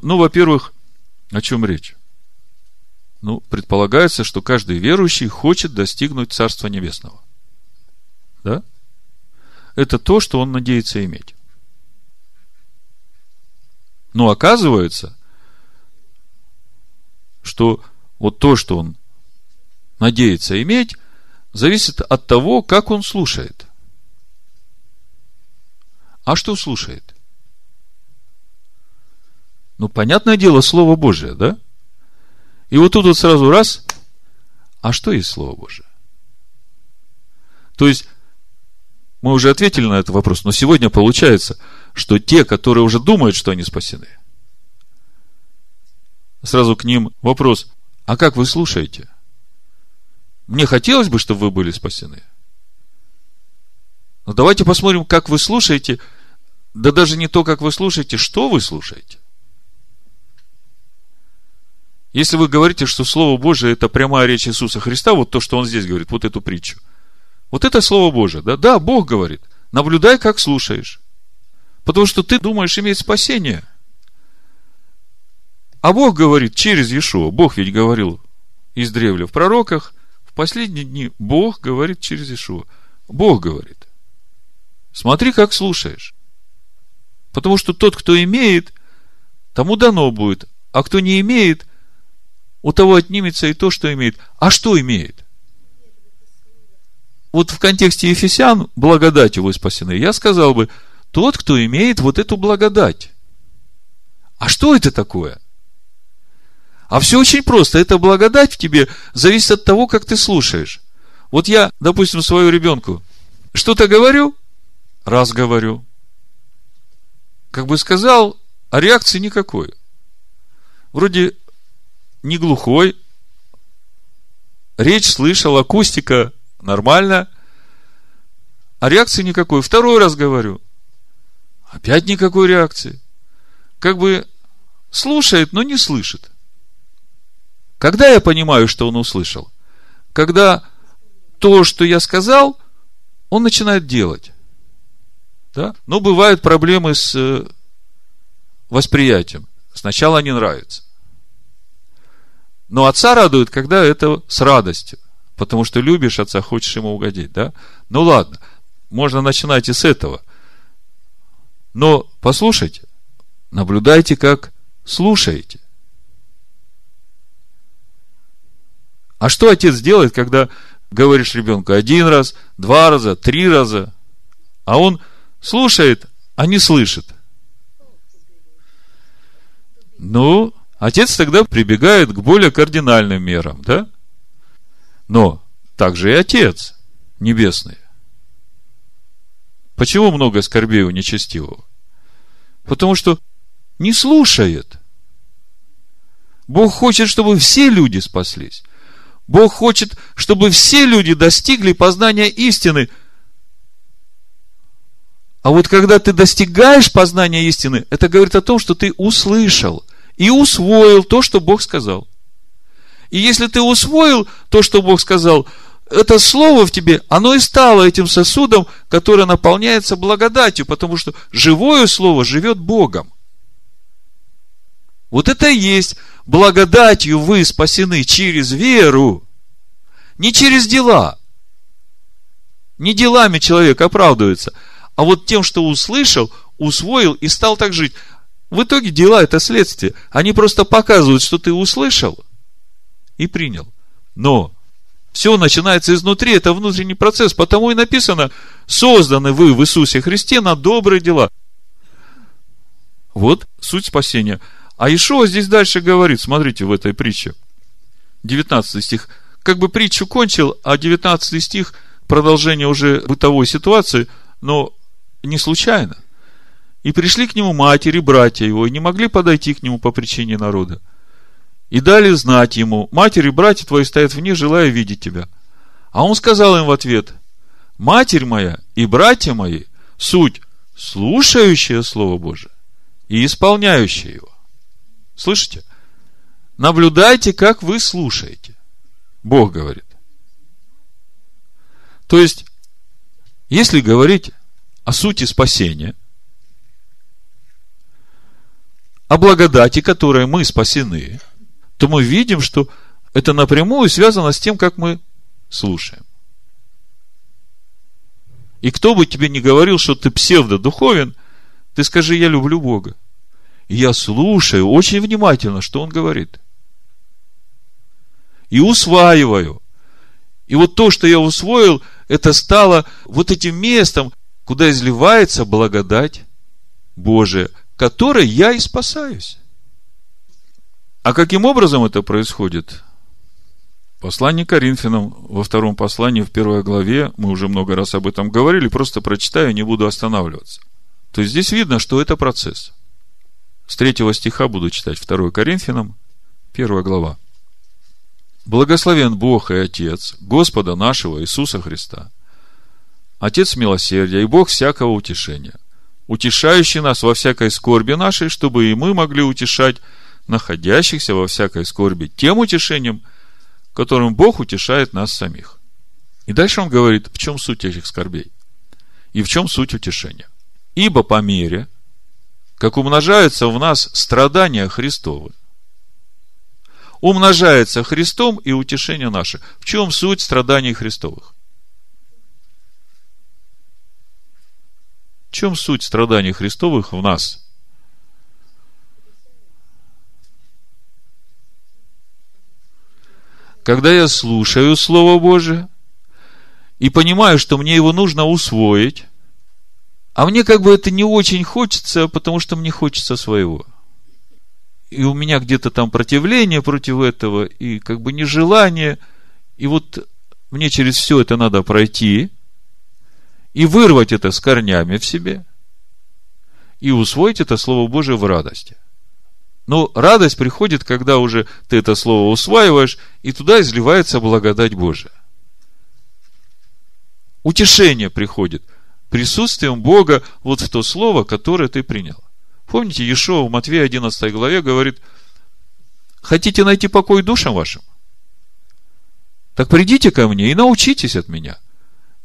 Ну, во-первых, о чем речь? Ну, предполагается, что каждый верующий хочет достигнуть Царства Небесного. Да? Это то, что он надеется иметь. Но оказывается, что вот то, что он надеется иметь, зависит от того, как он слушает. А что слушает? Ну, понятное дело, Слово Божие, да? И вот тут вот сразу раз, а что есть Слово Божие? То есть, мы уже ответили на этот вопрос, но сегодня получается, что те, которые уже думают, что они спасены, сразу к ним вопрос, а как вы слушаете? Мне хотелось бы, чтобы вы были спасены. Но давайте посмотрим, как вы слушаете, да даже не то, как вы слушаете, что вы слушаете. Если вы говорите, что Слово Божие это прямая речь Иисуса Христа, вот то, что Он здесь говорит, вот эту притчу. Вот это Слово Божие, да? Да, Бог говорит. Наблюдай, как слушаешь. Потому что ты думаешь иметь спасение. А Бог говорит через Иешуа. Бог ведь говорил из древля в пророках. В последние дни Бог говорит через Иешуа. Бог говорит. Смотри, как слушаешь. Потому что тот, кто имеет, тому дано будет. А кто не имеет, у того отнимется и то, что имеет. А что имеет? Вот в контексте Ефесян, благодатью вы спасены, я сказал бы, тот, кто имеет вот эту благодать. А что это такое? А все очень просто. Эта благодать в тебе зависит от того, как ты слушаешь. Вот я, допустим, свою ребенку что-то говорю, раз говорю. Как бы сказал, а реакции никакой. Вроде не глухой, речь слышал, акустика нормально, а реакции никакой. Второй раз говорю, опять никакой реакции. Как бы слушает, но не слышит. Когда я понимаю, что он услышал? Когда то, что я сказал, он начинает делать. Да? Но бывают проблемы с э, восприятием. Сначала не нравится. Но отца радует, когда это с радостью. Потому что любишь отца, хочешь ему угодить, да? Ну ладно, можно начинать и с этого. Но послушайте, наблюдайте, как слушаете. А что отец делает, когда говоришь ребенку один раз, два раза, три раза, а он слушает, а не слышит? Ну, отец тогда прибегает к более кардинальным мерам, да? Но также и отец небесный. Почему много скорбей у нечестивого? Потому что не слушает. Бог хочет, чтобы все люди спаслись. Бог хочет, чтобы все люди достигли познания истины. А вот когда ты достигаешь познания истины, это говорит о том, что ты услышал и усвоил то, что Бог сказал. И если ты усвоил то, что Бог сказал, это слово в тебе, оно и стало этим сосудом, который наполняется благодатью, потому что живое слово живет Богом. Вот это и есть благодатью вы спасены через веру, не через дела. Не делами человек оправдывается, а вот тем, что услышал, усвоил и стал так жить. В итоге дела это следствие. Они просто показывают, что ты услышал и принял. Но все начинается изнутри, это внутренний процесс. Потому и написано, созданы вы в Иисусе Христе на добрые дела. Вот суть спасения – а Ишуа здесь дальше говорит, смотрите, в этой притче, 19 стих, как бы притчу кончил, а 19 стих продолжение уже бытовой ситуации, но не случайно. И пришли к нему матери, братья его, и не могли подойти к нему по причине народа. И дали знать ему, матери, братья твои стоят вне, желая видеть тебя. А он сказал им в ответ, матерь моя и братья мои, суть, слушающая Слово Божие и исполняющая его. Слышите? Наблюдайте, как вы слушаете. Бог говорит. То есть, если говорить о сути спасения, о благодати, которой мы спасены, то мы видим, что это напрямую связано с тем, как мы слушаем. И кто бы тебе не говорил, что ты псевдодуховен, ты скажи, я люблю Бога. И я слушаю очень внимательно, что он говорит. И усваиваю. И вот то, что я усвоил, это стало вот этим местом, куда изливается благодать Божия, которой я и спасаюсь. А каким образом это происходит? Послание Коринфянам во втором послании, в первой главе, мы уже много раз об этом говорили, просто прочитаю, не буду останавливаться. То есть здесь видно, что это процесс. С третьего стиха буду читать 2 Коринфянам, первая глава. Благословен Бог и Отец Господа нашего Иисуса Христа, Отец милосердия и Бог всякого утешения, утешающий нас во всякой скорби нашей, чтобы и мы могли утешать находящихся во всякой скорби тем утешением, которым Бог утешает нас самих. И дальше он говорит, в чем суть этих скорбей и в чем суть утешения. Ибо по мере, как умножаются в нас страдания Христовы. Умножается Христом и утешение наше. В чем суть страданий Христовых? В чем суть страданий Христовых в нас? Когда я слушаю Слово Божие и понимаю, что мне его нужно усвоить, а мне как бы это не очень хочется, потому что мне хочется своего. И у меня где-то там противление против этого, и как бы нежелание. И вот мне через все это надо пройти. И вырвать это с корнями в себе, и усвоить это Слово Божие в радости. Но радость приходит, когда уже ты это Слово усваиваешь, и туда изливается благодать Божия. Утешение приходит присутствием Бога вот в то Слово, которое ты принял. Помните, Иешуа в Матвея 11 главе говорит, хотите найти покой душам вашим? Так придите ко мне и научитесь от меня.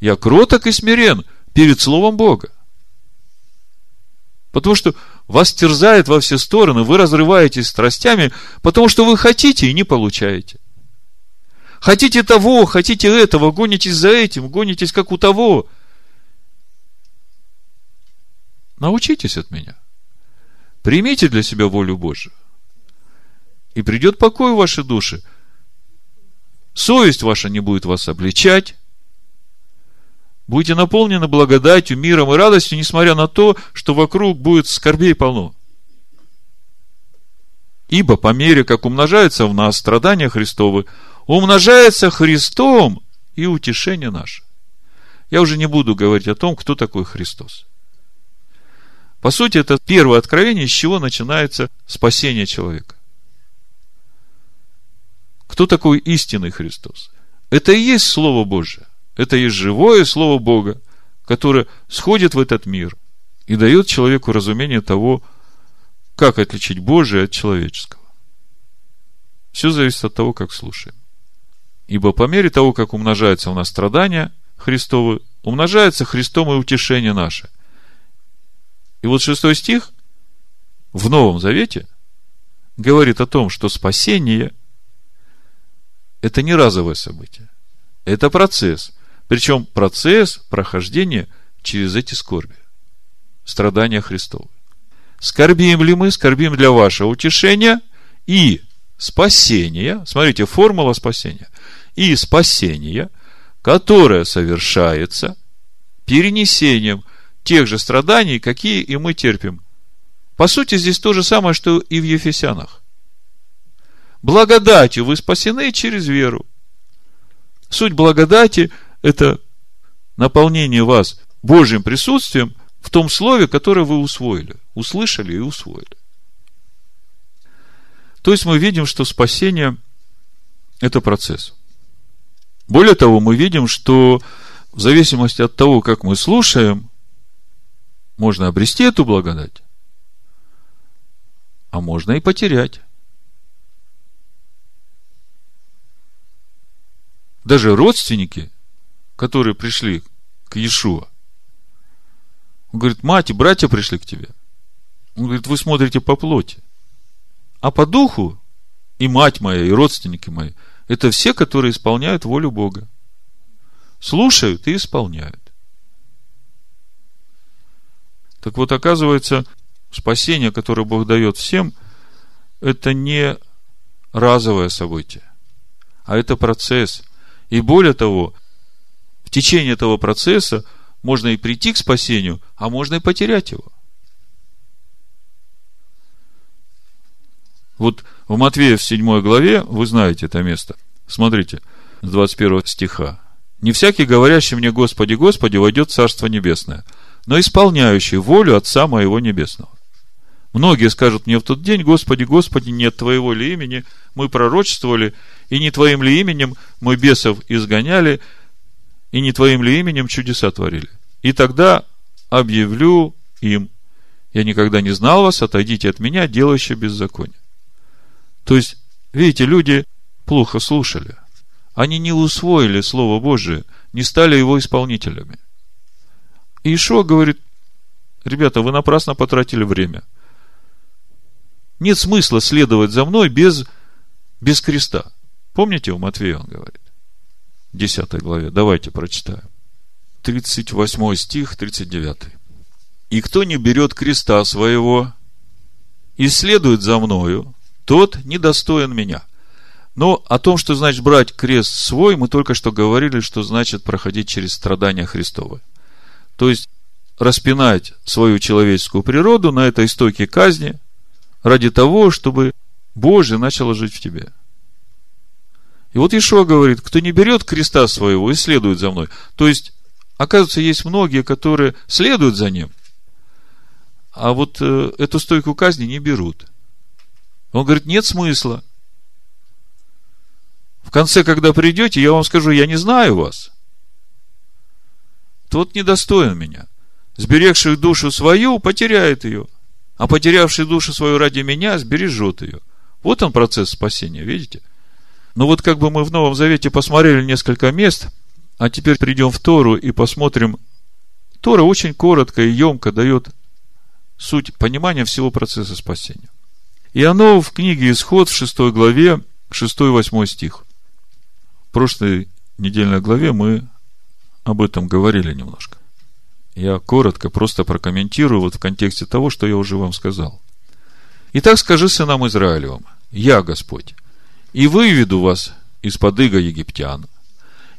Я кроток и смирен перед Словом Бога. Потому что вас терзает во все стороны, вы разрываетесь страстями, потому что вы хотите и не получаете. Хотите того, хотите этого, гонитесь за этим, гонитесь как у того. Научитесь от меня. Примите для себя волю Божию. И придет покой в ваши души. Совесть ваша не будет вас обличать. Будете наполнены благодатью, миром и радостью, несмотря на то, что вокруг будет скорбей полно. Ибо по мере, как умножается в нас страдания Христовы, умножается Христом и утешение наше. Я уже не буду говорить о том, кто такой Христос. По сути, это первое откровение, с чего начинается спасение человека. Кто такой истинный Христос? Это и есть Слово Божие. Это есть живое Слово Бога, которое сходит в этот мир и дает человеку разумение того, как отличить Божие от человеческого. Все зависит от того, как слушаем. Ибо по мере того, как умножается у нас страдания Христовы, умножается Христом и утешение наше – и вот шестой стих в Новом Завете говорит о том, что спасение – это не разовое событие. Это процесс. Причем процесс прохождения через эти скорби. Страдания Христовы. Скорбим ли мы? Скорбим для вашего утешения и спасения. Смотрите, формула спасения. И спасения, которое совершается перенесением тех же страданий, какие и мы терпим. По сути, здесь то же самое, что и в Ефесянах. Благодатью вы спасены через веру. Суть благодати – это наполнение вас Божьим присутствием в том слове, которое вы усвоили, услышали и усвоили. То есть мы видим, что спасение – это процесс. Более того, мы видим, что в зависимости от того, как мы слушаем, можно обрести эту благодать, а можно и потерять. Даже родственники, которые пришли к Иешуа, он говорит, мать и братья пришли к тебе. Он говорит, вы смотрите по плоти. А по духу и мать моя, и родственники мои, это все, которые исполняют волю Бога. Слушают и исполняют. Так вот, оказывается, спасение, которое Бог дает всем, это не разовое событие, а это процесс. И более того, течение этого процесса можно и прийти к спасению, а можно и потерять его. Вот в Матвея в 7 главе, вы знаете это место. Смотрите, с 21 стиха. «Не всякий, говорящий мне, Господи, Господи, войдет в Царство Небесное, но исполняющий волю Отца моего Небесного. Многие скажут мне в тот день, Господи, Господи, нет Твоего ли имени, мы пророчествовали, и не Твоим ли именем мы бесов изгоняли, и не Твоим ли именем чудеса творили. И тогда объявлю им, я никогда не знал вас, отойдите от меня, делающие беззаконие. То есть, видите, люди плохо слушали. Они не усвоили Слово Божие, не стали его исполнителями. И Ишуа говорит, ребята, вы напрасно потратили время. Нет смысла следовать за мной без, без креста. Помните, у Матвея он говорит? 10 главе. Давайте прочитаем. 38 стих, 39. «И кто не берет креста своего и следует за мною, тот недостоин меня». Но о том, что значит брать крест свой, мы только что говорили, что значит проходить через страдания Христовы. То есть, распинать свою человеческую природу на этой стойке казни ради того, чтобы Божье начало жить в тебе. И вот Ишуа говорит, кто не берет креста своего и следует за мной. То есть, Оказывается, есть многие, которые следуют за ним, а вот э, эту стойку казни не берут. Он говорит, нет смысла. В конце, когда придете, я вам скажу, я не знаю вас. Тот недостоин меня. Сберегший душу свою, потеряет ее. А потерявший душу свою ради меня, сбережет ее. Вот он процесс спасения, видите? Ну вот как бы мы в Новом Завете посмотрели несколько мест, а теперь придем в Тору и посмотрим. Тора очень коротко и емко дает суть понимания всего процесса спасения. И оно в книге Исход в 6 главе, 6-8 стих. В прошлой недельной главе мы об этом говорили немножко. Я коротко просто прокомментирую вот в контексте того, что я уже вам сказал. Итак, скажи сынам Израилевым, я Господь, и выведу вас из-под иго египтян,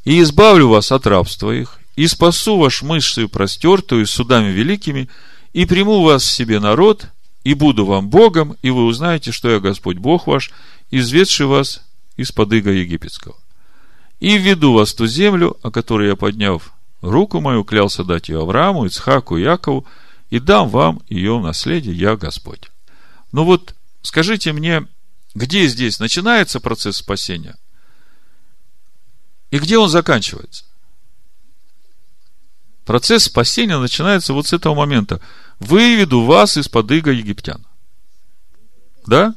и избавлю вас от рабства их, и спасу ваш мышцею простертую судами великими, и приму вас себе народ, и буду вам Богом, и вы узнаете, что я Господь Бог ваш, изведший вас из-под иго египетского. И введу вас в ту землю, о которой я, подняв руку мою, клялся дать ее Аврааму, Ицхаку, Якову, и дам вам ее наследие, я Господь. Ну вот, скажите мне, где здесь начинается процесс спасения? И где он заканчивается? Процесс спасения начинается вот с этого момента. Выведу вас из-под иго египтян. Да?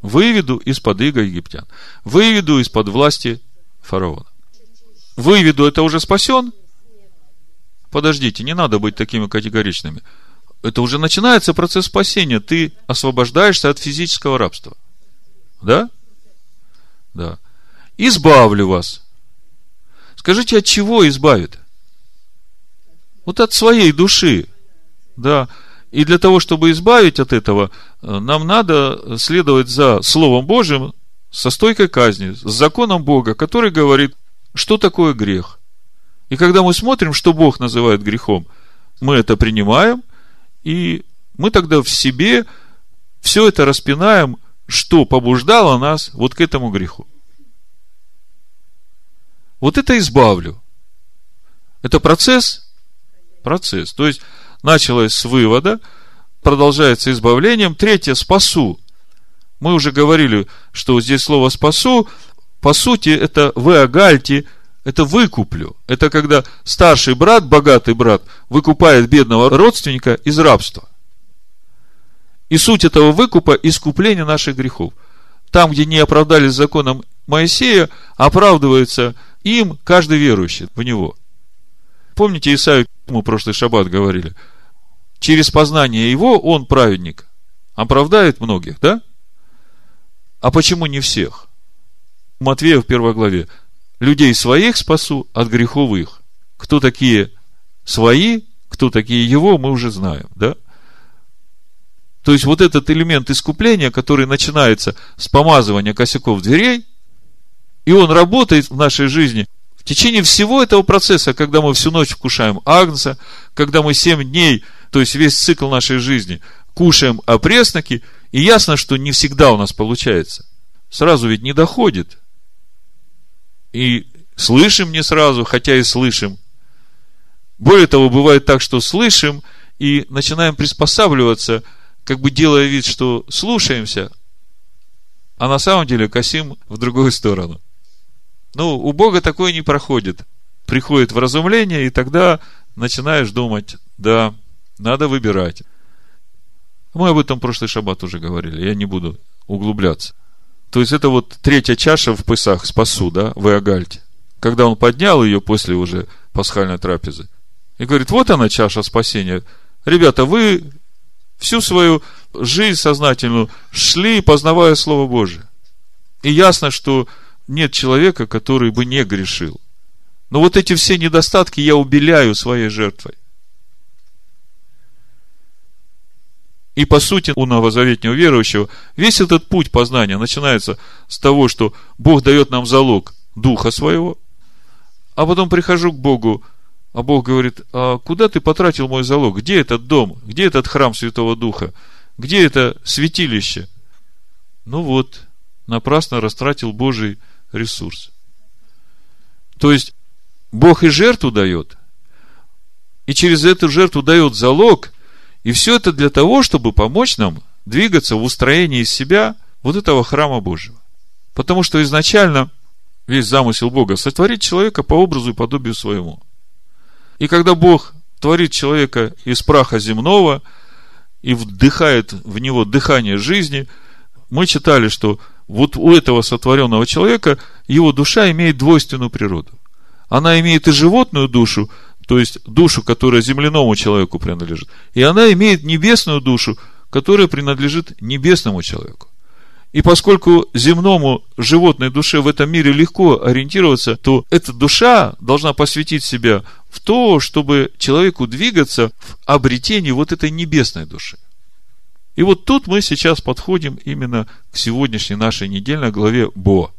Выведу из-под иго египтян. Выведу из-под власти фараона. Выведу, это уже спасен? Подождите, не надо быть такими категоричными. Это уже начинается процесс спасения. Ты освобождаешься от физического рабства. Да? Да. Избавлю вас. Скажите, от чего избавит? Вот от своей души. Да. И для того, чтобы избавить от этого, э, нам надо следовать за Словом Божьим со стойкой казни, с законом Бога, который говорит, что такое грех. И когда мы смотрим, что Бог называет грехом, мы это принимаем, и мы тогда в себе все это распинаем что побуждало нас вот к этому греху. Вот это избавлю. Это процесс? Процесс. То есть, началось с вывода, продолжается избавлением. Третье, спасу. Мы уже говорили, что здесь слово спасу, по сути, это вы агальте, это выкуплю. Это когда старший брат, богатый брат, выкупает бедного родственника из рабства. И суть этого выкупа – искупление наших грехов. Там, где не оправдались законом Моисея, оправдывается им каждый верующий в него. Помните, Исаию, мы прошлый шаббат говорили, через познание его он, праведник, оправдает многих, да? А почему не всех? Матвея в первой главе. Людей своих спасу от грехов их. Кто такие свои, кто такие его, мы уже знаем, да? То есть вот этот элемент искупления, который начинается с помазывания косяков дверей, и он работает в нашей жизни в течение всего этого процесса, когда мы всю ночь вкушаем агнца, когда мы семь дней, то есть весь цикл нашей жизни, кушаем опресноки, и ясно, что не всегда у нас получается. Сразу ведь не доходит. И слышим не сразу, хотя и слышим. Более того, бывает так, что слышим и начинаем приспосабливаться – как бы делая вид, что слушаемся, а на самом деле косим в другую сторону. Ну, у Бога такое не проходит. Приходит вразумление, и тогда начинаешь думать, да, надо выбирать. Мы об этом прошлый шаббат уже говорили, я не буду углубляться. То есть, это вот третья чаша в Пысах, спасу, да, в Иогальте. Когда он поднял ее после уже пасхальной трапезы. И говорит, вот она чаша спасения. Ребята, вы всю свою жизнь сознательную шли, познавая Слово Божие. И ясно, что нет человека, который бы не грешил. Но вот эти все недостатки я убеляю своей жертвой. И по сути у новозаветнего верующего весь этот путь познания начинается с того, что Бог дает нам залог Духа Своего, а потом прихожу к Богу а Бог говорит, а куда ты потратил мой залог? Где этот дом? Где этот храм Святого Духа? Где это святилище? Ну вот, напрасно растратил Божий ресурс. То есть, Бог и жертву дает, и через эту жертву дает залог. И все это для того, чтобы помочь нам двигаться в устроении из себя вот этого храма Божьего. Потому что изначально весь замысел Бога сотворить человека по образу и подобию своему. И когда Бог творит человека из праха земного и вдыхает в него дыхание жизни, мы читали, что вот у этого сотворенного человека его душа имеет двойственную природу. Она имеет и животную душу, то есть душу, которая земляному человеку принадлежит, и она имеет небесную душу, которая принадлежит небесному человеку. И поскольку земному животной душе в этом мире легко ориентироваться, то эта душа должна посвятить себя в то, чтобы человеку двигаться в обретении вот этой небесной души. И вот тут мы сейчас подходим именно к сегодняшней нашей недельной главе Бо.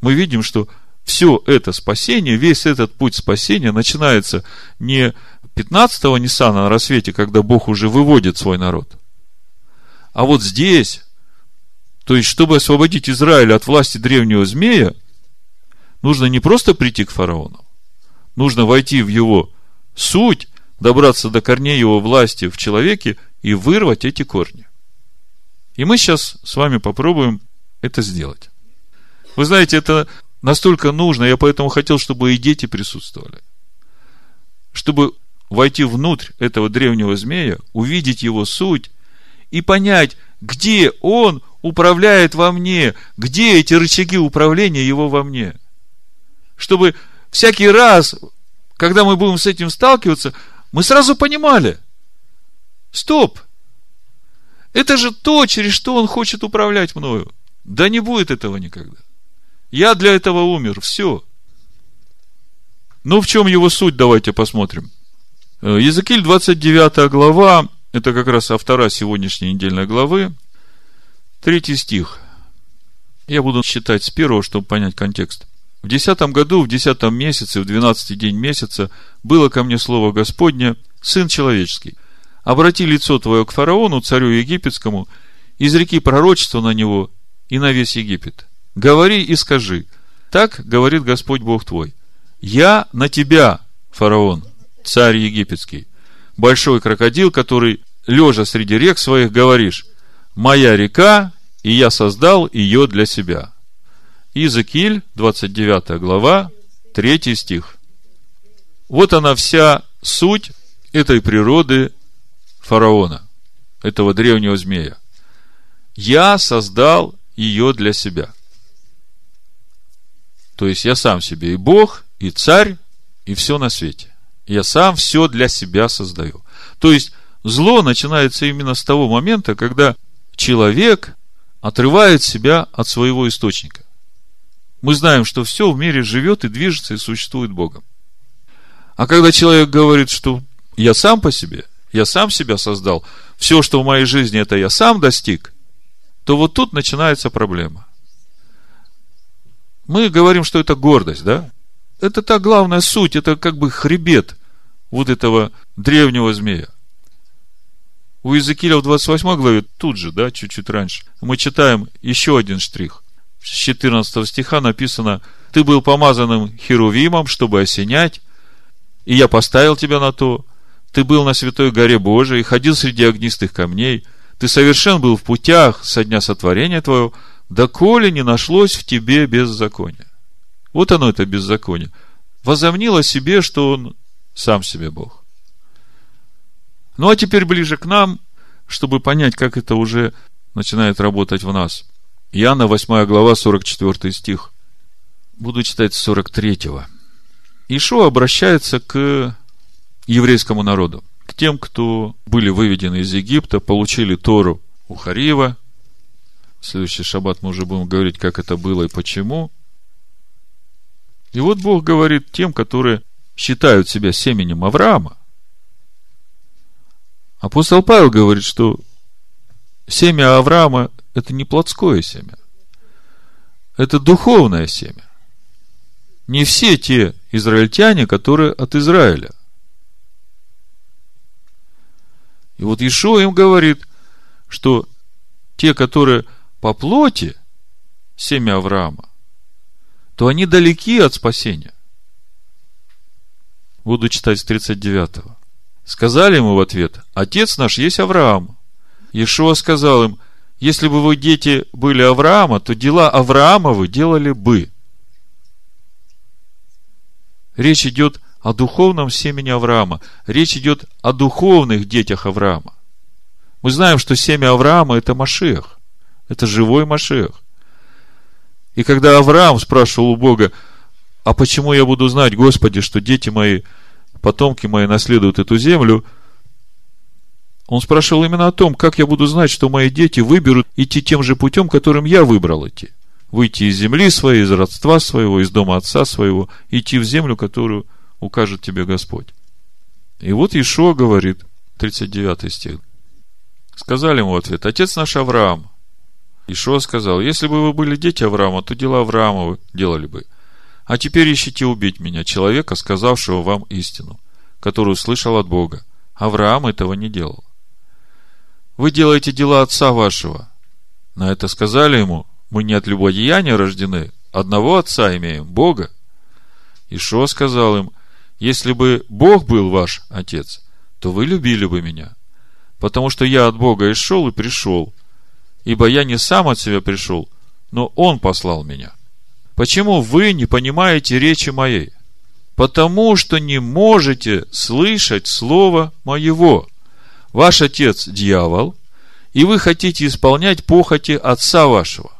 Мы видим, что все это спасение, весь этот путь спасения начинается не 15-го Ниссана на рассвете, когда Бог уже выводит свой народ – а вот здесь, то есть, чтобы освободить Израиль от власти древнего змея, нужно не просто прийти к фараону, нужно войти в его суть, добраться до корней его власти в человеке и вырвать эти корни. И мы сейчас с вами попробуем это сделать. Вы знаете, это настолько нужно, я поэтому хотел, чтобы и дети присутствовали. Чтобы войти внутрь этого древнего змея, увидеть его суть и понять, где он управляет во мне, где эти рычаги управления его во мне. Чтобы всякий раз, когда мы будем с этим сталкиваться, мы сразу понимали, стоп, это же то, через что он хочет управлять мною. Да не будет этого никогда. Я для этого умер, все. Ну, в чем его суть, давайте посмотрим. Э, Языкиль 29 глава, это как раз автора сегодняшней недельной главы. Третий стих. Я буду читать с первого, чтобы понять контекст. В десятом году, в десятом месяце, в двенадцатый день месяца было ко мне слово Господне, Сын человеческий. Обрати лицо твое к фараону, царю египетскому, изреки пророчество на него и на весь Египет. Говори и скажи, так говорит Господь Бог твой. Я на тебя, фараон, царь египетский, большой крокодил, который, лежа среди рек своих, говоришь, «Моя река, и я создал ее для себя». Иезекииль, 29 глава, 3 стих. Вот она вся суть этой природы фараона, этого древнего змея. Я создал ее для себя. То есть я сам себе и Бог, и царь, и все на свете. Я сам все для себя создаю. То есть, зло начинается именно с того момента, когда человек отрывает себя от своего источника. Мы знаем, что все в мире живет и движется и существует Богом. А когда человек говорит, что я сам по себе, я сам себя создал, все, что в моей жизни, это я сам достиг, то вот тут начинается проблема. Мы говорим, что это гордость, да? Это та главная суть, это как бы хребет вот этого древнего змея. У Иезекииля в 28 главе, тут же, да, чуть-чуть раньше, мы читаем еще один штрих. С 14 стиха написано, ты был помазанным херувимом, чтобы осенять, и я поставил тебя на то. Ты был на святой горе Божией, ходил среди огнистых камней. Ты совершен был в путях со дня сотворения твоего, доколе не нашлось в тебе беззакония. Вот оно, это беззаконие. Возомнил о себе, что он сам себе Бог. Ну, а теперь ближе к нам, чтобы понять, как это уже начинает работать в нас. Иоанна, 8 глава, 44 стих. Буду читать с 43. Ишо обращается к еврейскому народу, к тем, кто были выведены из Египта, получили Тору у Харива. В следующий шаббат мы уже будем говорить, как это было и почему – и вот Бог говорит тем, которые считают себя семенем Авраама. Апостол Павел говорит, что семя Авраама – это не плотское семя. Это духовное семя. Не все те израильтяне, которые от Израиля. И вот Ишо им говорит, что те, которые по плоти, семя Авраама, то они далеки от спасения. Буду читать с 39-го. Сказали ему в ответ, отец наш есть Авраам. Иешуа сказал им, если бы вы дети были Авраама, то дела Авраама вы делали бы. Речь идет о духовном семени Авраама. Речь идет о духовных детях Авраама. Мы знаем, что семя Авраама – это Машех. Это живой Машех. И когда Авраам спрашивал у Бога, а почему я буду знать, Господи, что дети мои, потомки мои наследуют эту землю, он спрашивал именно о том, как я буду знать, что мои дети выберут идти тем же путем, которым я выбрал идти. Выйти из земли своей, из родства своего, из дома отца своего, идти в землю, которую укажет тебе Господь. И вот Ишуа говорит, 39 стих. Сказали ему в ответ, отец наш Авраам. Ишуа сказал, если бы вы были дети Авраама, то дела Авраама вы делали бы. А теперь ищите убить меня, человека, сказавшего вам истину, которую слышал от Бога. Авраам этого не делал. Вы делаете дела отца вашего. На это сказали ему, мы не от любодеяния рождены, одного отца имеем, Бога. Ишо сказал им, если бы Бог был ваш отец, то вы любили бы меня, потому что я от Бога и шел и пришел, ибо я не сам от себя пришел, но Он послал меня. Почему вы не понимаете речи моей? Потому что не можете слышать слово моего. Ваш отец – дьявол, и вы хотите исполнять похоти отца вашего.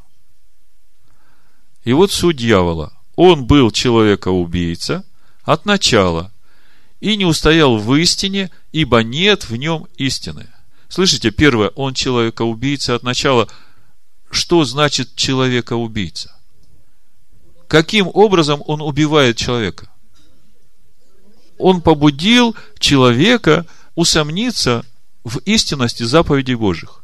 И вот суть дьявола. Он был человека-убийца от начала и не устоял в истине, ибо нет в нем истины. Слышите, первое, он человека-убийца от начала. Что значит человека-убийца? Каким образом он убивает человека? Он побудил человека усомниться в истинности заповедей Божьих.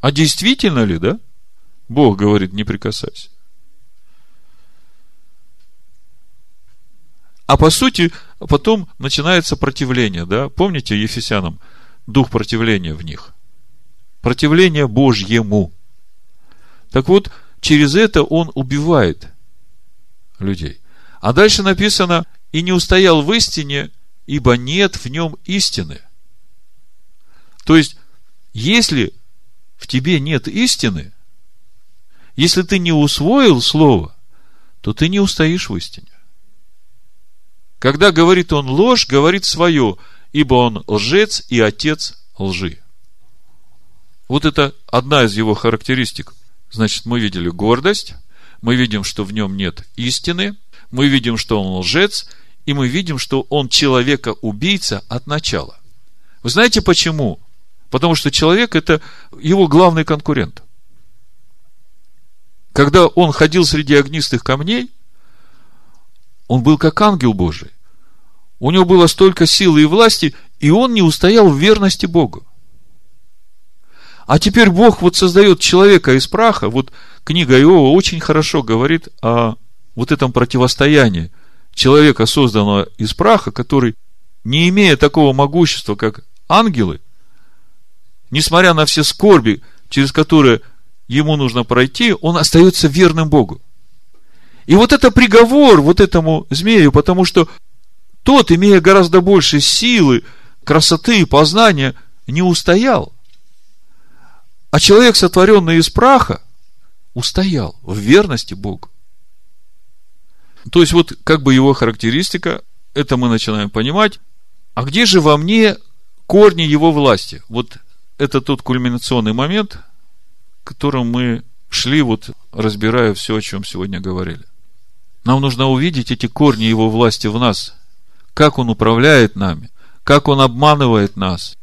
А действительно ли, да? Бог говорит, не прикасайся. А по сути, потом начинается противление, да? Помните Ефесянам? Дух противления в них. Противление Божьему. Так вот, через это он убивает людей. А дальше написано, и не устоял в истине, ибо нет в нем истины. То есть, если в тебе нет истины, если ты не усвоил слово, то ты не устоишь в истине. Когда говорит он ложь, говорит свое, ибо он лжец и отец лжи. Вот это одна из его характеристик. Значит, мы видели гордость, мы видим, что в нем нет истины, мы видим, что он лжец, и мы видим, что он человека-убийца от начала. Вы знаете почему? Потому что человек – это его главный конкурент. Когда он ходил среди огнистых камней, он был как ангел Божий. У него было столько силы и власти, и он не устоял в верности Богу. А теперь Бог вот создает человека из праха. Вот книга Иова очень хорошо говорит о вот этом противостоянии человека, созданного из праха, который, не имея такого могущества, как ангелы, несмотря на все скорби, через которые ему нужно пройти, он остается верным Богу. И вот это приговор вот этому змею, потому что тот, имея гораздо больше силы, красоты и познания, не устоял. А человек, сотворенный из праха, устоял в верности Богу. То есть, вот как бы его характеристика, это мы начинаем понимать. А где же во мне корни его власти? Вот это тот кульминационный момент, к которому мы шли, вот разбирая все, о чем сегодня говорили. Нам нужно увидеть эти корни его власти в нас, как он управляет нами, как он обманывает нас,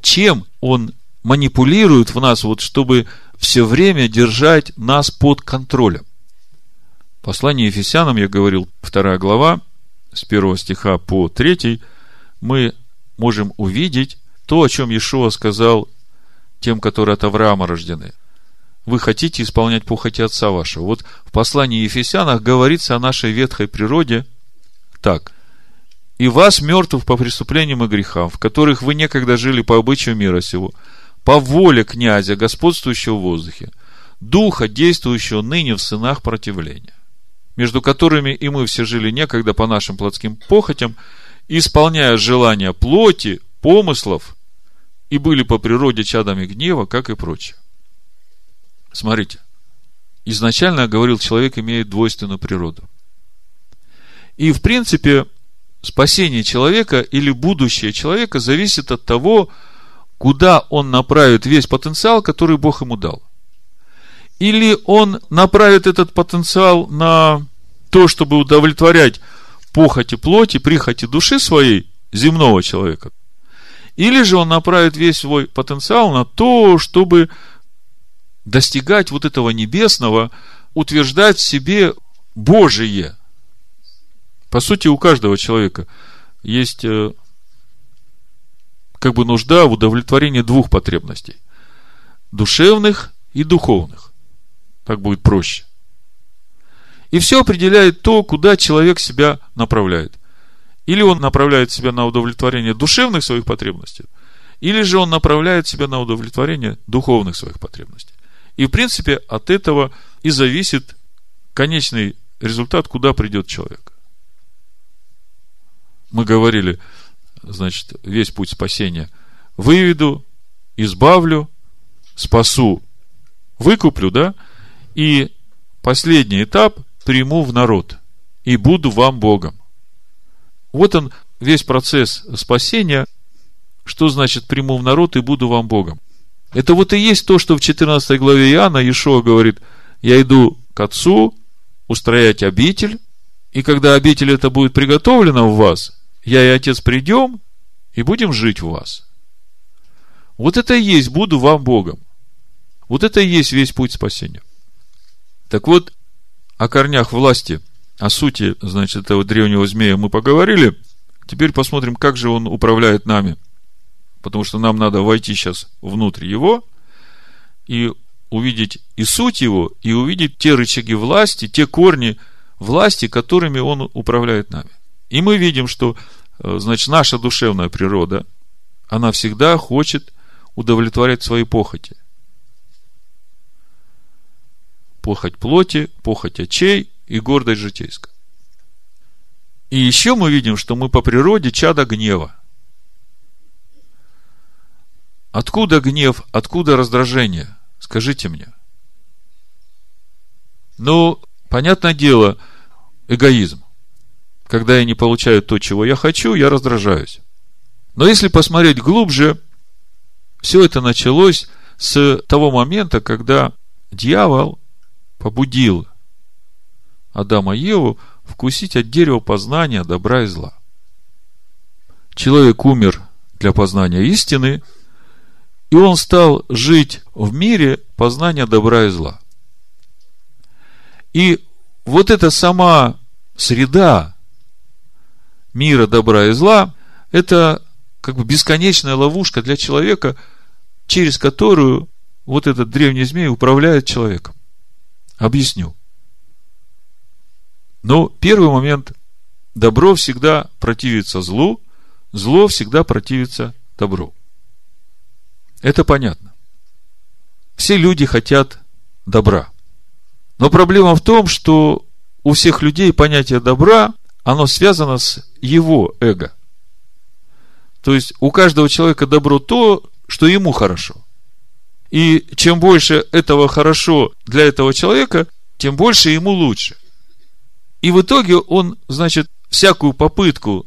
чем он манипулирует в нас, вот чтобы все время держать нас под контролем. Послание Ефесянам, я говорил, вторая глава, с первого стиха по третий, мы можем увидеть то, о чем Иешуа сказал тем, которые от Авраама рождены. Вы хотите исполнять похоти отца вашего. Вот в послании Ефесянах говорится о нашей ветхой природе так. «И вас, мертвых по преступлениям и грехам, в которых вы некогда жили по обычаю мира сего, по воле князя, господствующего в воздухе, духа, действующего ныне в сынах противления». между которыми и мы все жили некогда по нашим плотским похотям, исполняя желания плоти, помыслов, и были по природе чадами гнева, как и прочее. Смотрите, изначально я говорил, человек имеет двойственную природу. И, в принципе, спасение человека или будущее человека зависит от того, куда он направит весь потенциал, который Бог ему дал. Или он направит этот потенциал на то, чтобы удовлетворять похоти плоти, прихоти души своей, земного человека. Или же он направит весь свой потенциал на то, чтобы достигать вот этого небесного, утверждать в себе Божие. По сути, у каждого человека есть э, как бы нужда в удовлетворении двух потребностей. Душевных и духовных. Так будет проще. И все определяет то, куда человек себя направляет. Или он направляет себя на удовлетворение душевных своих потребностей, или же он направляет себя на удовлетворение духовных своих потребностей. И, в принципе, от этого и зависит конечный результат, куда придет человек. Мы говорили, значит, весь путь спасения. Выведу, избавлю, спасу, выкуплю, да? И последний этап приму в народ и буду вам Богом. Вот он, весь процесс спасения. Что значит приму в народ и буду вам Богом? Это вот и есть то, что в 14 главе Иоанна Иешуа говорит, я иду к Отцу, устроять обитель, и когда обитель это будет приготовлена в вас, я и Отец придем, и будем жить в вас. Вот это и есть, буду вам Богом. Вот это и есть весь путь спасения. Так вот, о корнях власти, о сути, значит, этого древнего змея мы поговорили. Теперь посмотрим, как же он управляет нами. Потому что нам надо войти сейчас внутрь его и увидеть и суть его, и увидеть те рычаги власти, те корни власти, которыми он управляет нами. И мы видим, что, значит, наша душевная природа, она всегда хочет удовлетворять свои похоти похоть плоти, похоть очей и гордость житейская. И еще мы видим, что мы по природе чада гнева. Откуда гнев, откуда раздражение? Скажите мне. Ну, понятное дело, эгоизм. Когда я не получаю то, чего я хочу, я раздражаюсь. Но если посмотреть глубже, все это началось с того момента, когда дьявол побудил Адама и Еву вкусить от дерева познания добра и зла. Человек умер для познания истины, и он стал жить в мире познания добра и зла. И вот эта сама среда мира добра и зла, это как бы бесконечная ловушка для человека, через которую вот этот древний змей управляет человеком. Объясню. Ну, первый момент. Добро всегда противится злу, зло всегда противится добру. Это понятно. Все люди хотят добра. Но проблема в том, что у всех людей понятие добра, оно связано с его эго. То есть у каждого человека добро то, что ему хорошо. И чем больше этого хорошо для этого человека, тем больше ему лучше. И в итоге он, значит, всякую попытку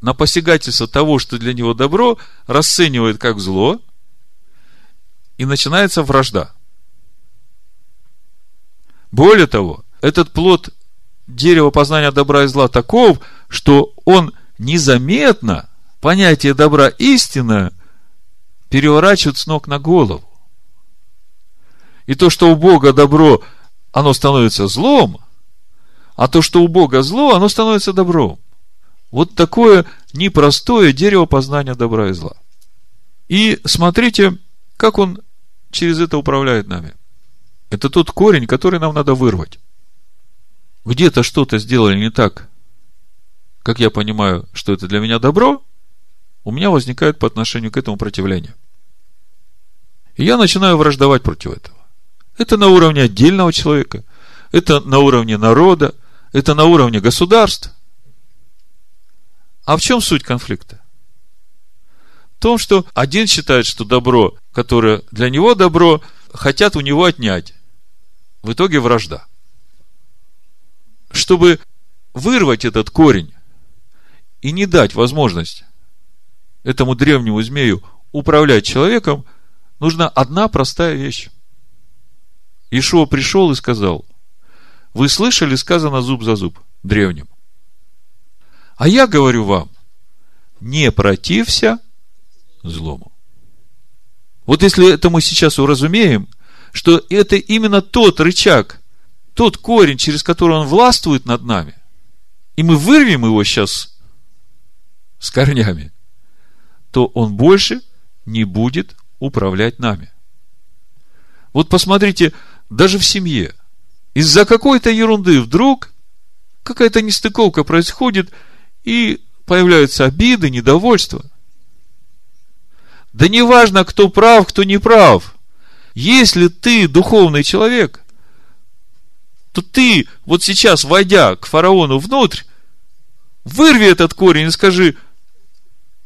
на посягательство того, что для него добро, расценивает как зло, и начинается вражда. Более того, этот плод дерева познания добра и зла таков, что он незаметно понятие добра истина переворачивает с ног на голову. И то, что у Бога добро, оно становится злом, а то, что у Бога зло, оно становится добром. Вот такое непростое дерево познания добра и зла. И смотрите, как он через это управляет нами. Это тот корень, который нам надо вырвать. Где-то что-то сделали не так, как я понимаю, что это для меня добро, у меня возникает по отношению к этому противление. И я начинаю враждовать против этого. Это на уровне отдельного человека, это на уровне народа, это на уровне государств. А в чем суть конфликта? В том, что один считает, что добро, которое для него добро, хотят у него отнять. В итоге вражда. Чтобы вырвать этот корень и не дать возможность этому древнему змею управлять человеком, нужна одна простая вещь. Ишуа пришел и сказал, вы слышали, сказано зуб за зуб, древним. А я говорю вам, не протився злому. Вот если это мы сейчас уразумеем, что это именно тот рычаг, тот корень, через который он властвует над нами, и мы вырвем его сейчас с корнями, то он больше не будет управлять нами. Вот посмотрите, даже в семье, из-за какой-то ерунды вдруг какая-то нестыковка происходит, и появляются обиды, недовольство. Да не важно, кто прав, кто не прав. Если ты духовный человек, то ты вот сейчас, войдя к фараону внутрь, вырви этот корень и скажи,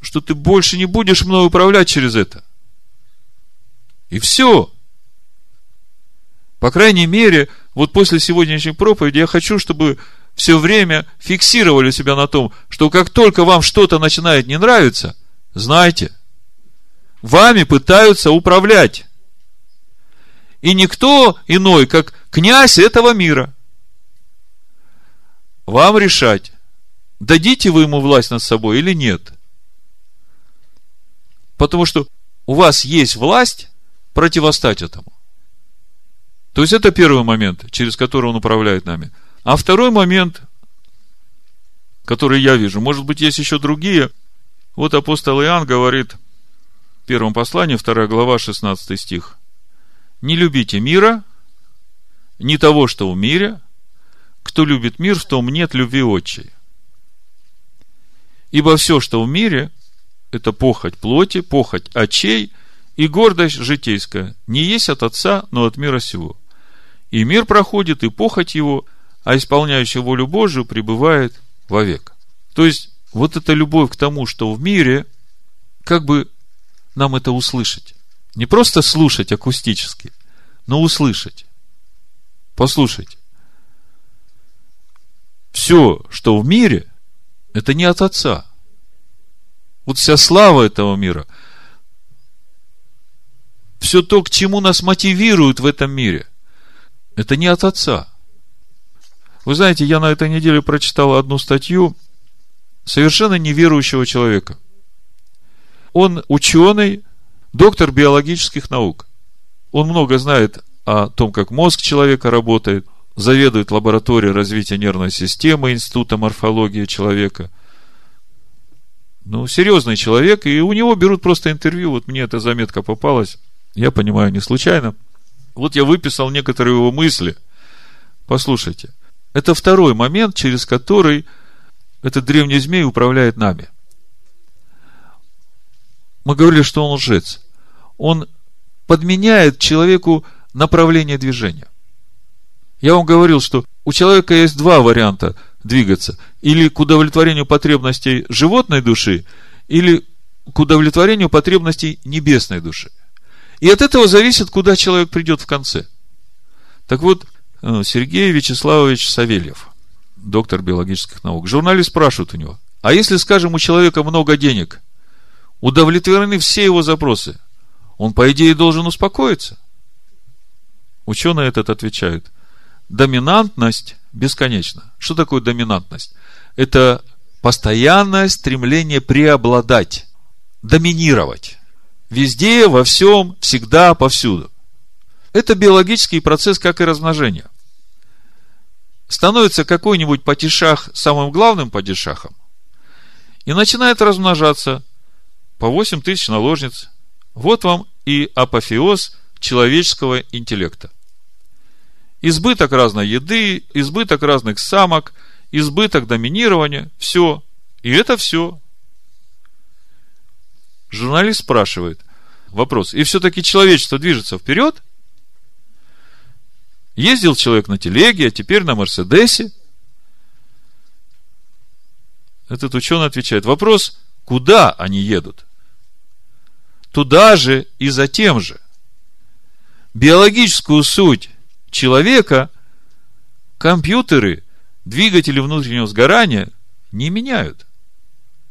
что ты больше не будешь мной управлять через это. И все. По крайней мере, вот после сегодняшней проповеди я хочу, чтобы все время фиксировали себя на том, что как только вам что-то начинает не нравиться, знайте, вами пытаются управлять. И никто иной, как князь этого мира. Вам решать, дадите вы ему власть над собой или нет. Потому что у вас есть власть противостать этому. То есть это первый момент, через который он управляет нами. А второй момент, который я вижу, может быть, есть еще другие. Вот апостол Иоанн говорит в первом послании, 2 глава, 16 стих. Не любите мира, не того, что в мире. Кто любит мир, в том нет любви отчей. Ибо все, что в мире, это похоть плоти, похоть очей и гордость житейская, не есть от Отца, но от мира сего. И мир проходит, и похоть его, а исполняющий волю Божию пребывает вовек. То есть, вот эта любовь к тому, что в мире, как бы нам это услышать? Не просто слушать акустически, но услышать. Послушайте. Все, что в мире, это не от Отца. Вот вся слава этого мира, все то, к чему нас мотивируют в этом мире – это не от отца. Вы знаете, я на этой неделе прочитал одну статью совершенно неверующего человека. Он ученый, доктор биологических наук. Он много знает о том, как мозг человека работает, заведует лабораторией развития нервной системы Института морфологии человека. Ну, серьезный человек, и у него берут просто интервью. Вот мне эта заметка попалась, я понимаю, не случайно – вот я выписал некоторые его мысли. Послушайте. Это второй момент, через который этот древний змей управляет нами. Мы говорили, что он лжец. Он подменяет человеку направление движения. Я вам говорил, что у человека есть два варианта двигаться. Или к удовлетворению потребностей животной души, или к удовлетворению потребностей небесной души. И от этого зависит, куда человек придет в конце. Так вот, э, Сергей Вячеславович Савельев, доктор биологических наук, журналист спрашивает у него, а если, скажем, у человека много денег, удовлетворены все его запросы, он, по идее, должен успокоиться? Ученые этот отвечают, доминантность бесконечна. Что такое доминантность? Это постоянное стремление преобладать, доминировать. Везде, во всем, всегда, повсюду. Это биологический процесс, как и размножение. Становится какой-нибудь падишах самым главным падишахом и начинает размножаться по 8 тысяч наложниц. Вот вам и апофеоз человеческого интеллекта. Избыток разной еды, избыток разных самок, избыток доминирования, все. И это все Журналист спрашивает, вопрос, и все-таки человечество движется вперед? Ездил человек на телеге, а теперь на Мерседесе. этот ученый отвечает, вопрос, куда они едут? Туда же и за тем же. Биологическую суть человека компьютеры, двигатели внутреннего сгорания не меняют.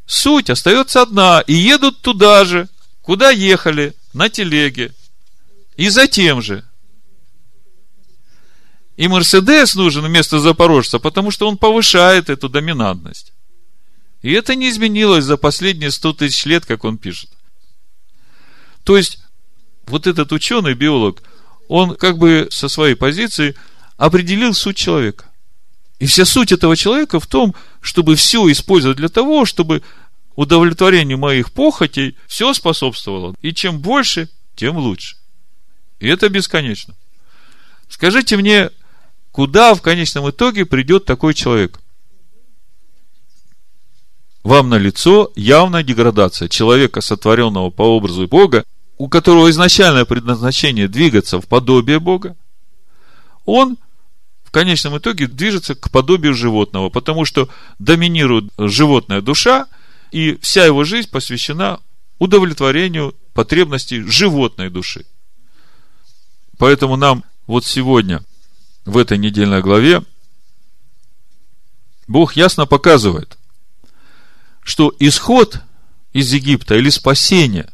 Суть остается одна, и едут туда же, куда ехали, на телеге. И за тем же. И Мерседес нужен вместо Запорожца, потому что он повышает эту доминантность. И это не изменилось за последние 100 тысяч лет, как он пишет. То есть, вот этот ученый, биолог, он как бы со своей позиции определил суть человека. И вся суть этого человека в том, чтобы все использовать для того, чтобы удовлетворению моих похотей все способствовало. И чем больше, тем лучше. И это бесконечно. Скажите мне, куда в конечном итоге придет такой человек? Вам на лицо явная деградация человека, сотворенного по образу Бога, у которого изначальное предназначение двигаться в подобие Бога, он в конечном итоге движется к подобию животного, потому что доминирует животная душа, и вся его жизнь посвящена удовлетворению потребностей животной души. Поэтому нам вот сегодня, в этой недельной главе, Бог ясно показывает, что исход из Египта или спасение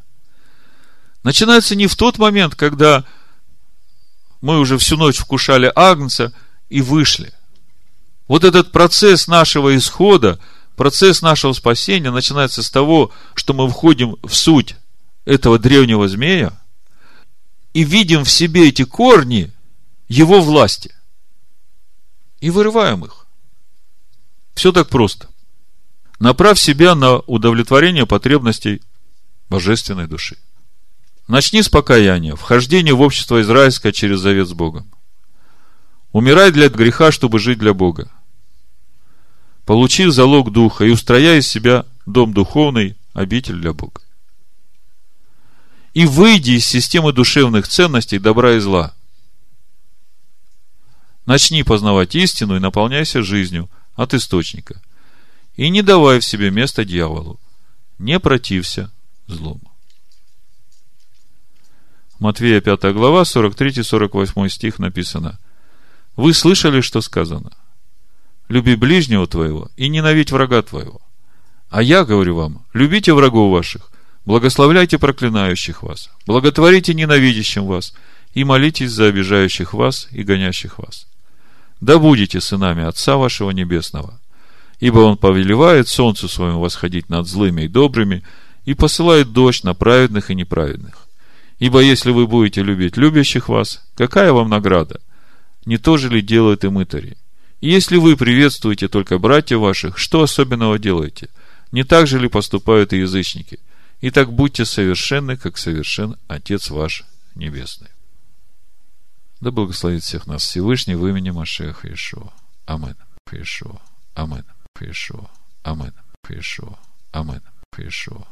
начинается не в тот момент, когда мы уже всю ночь вкушали агнца и вышли. Вот этот процесс нашего исхода, процесс нашего спасения начинается с того, что мы входим в суть этого древнего змея и видим в себе эти корни его власти. И вырываем их. Все так просто. Направь себя на удовлетворение потребностей божественной души. Начни с покаяния, вхождения в общество израильское через завет с Богом. Умирай для греха, чтобы жить для Бога. Получи залог духа и устрояй из себя дом духовный, обитель для Бога. И выйди из системы душевных ценностей добра и зла. Начни познавать истину и наполняйся жизнью от источника. И не давай в себе место дьяволу. Не протився злому. Матвея 5 глава, 43-48 стих написано – вы слышали, что сказано? Люби ближнего твоего и ненавидь врага твоего. А я говорю вам, любите врагов ваших, благословляйте проклинающих вас, благотворите ненавидящим вас и молитесь за обижающих вас и гонящих вас. Да будете сынами Отца вашего Небесного, ибо Он повелевает солнцу своему восходить над злыми и добрыми и посылает дождь на праведных и неправедных. Ибо если вы будете любить любящих вас, какая вам награда – не то же ли делают и мытари? И если вы приветствуете только братьев ваших, что особенного делаете? Не так же ли поступают и язычники? Итак, будьте совершенны, как совершен Отец ваш Небесный. Да благословит всех нас Всевышний в имени Машеха Иешуа. Амин. Иешуа. Амин. Иешуа. Амин. Иешуа. Амин. Иешуа.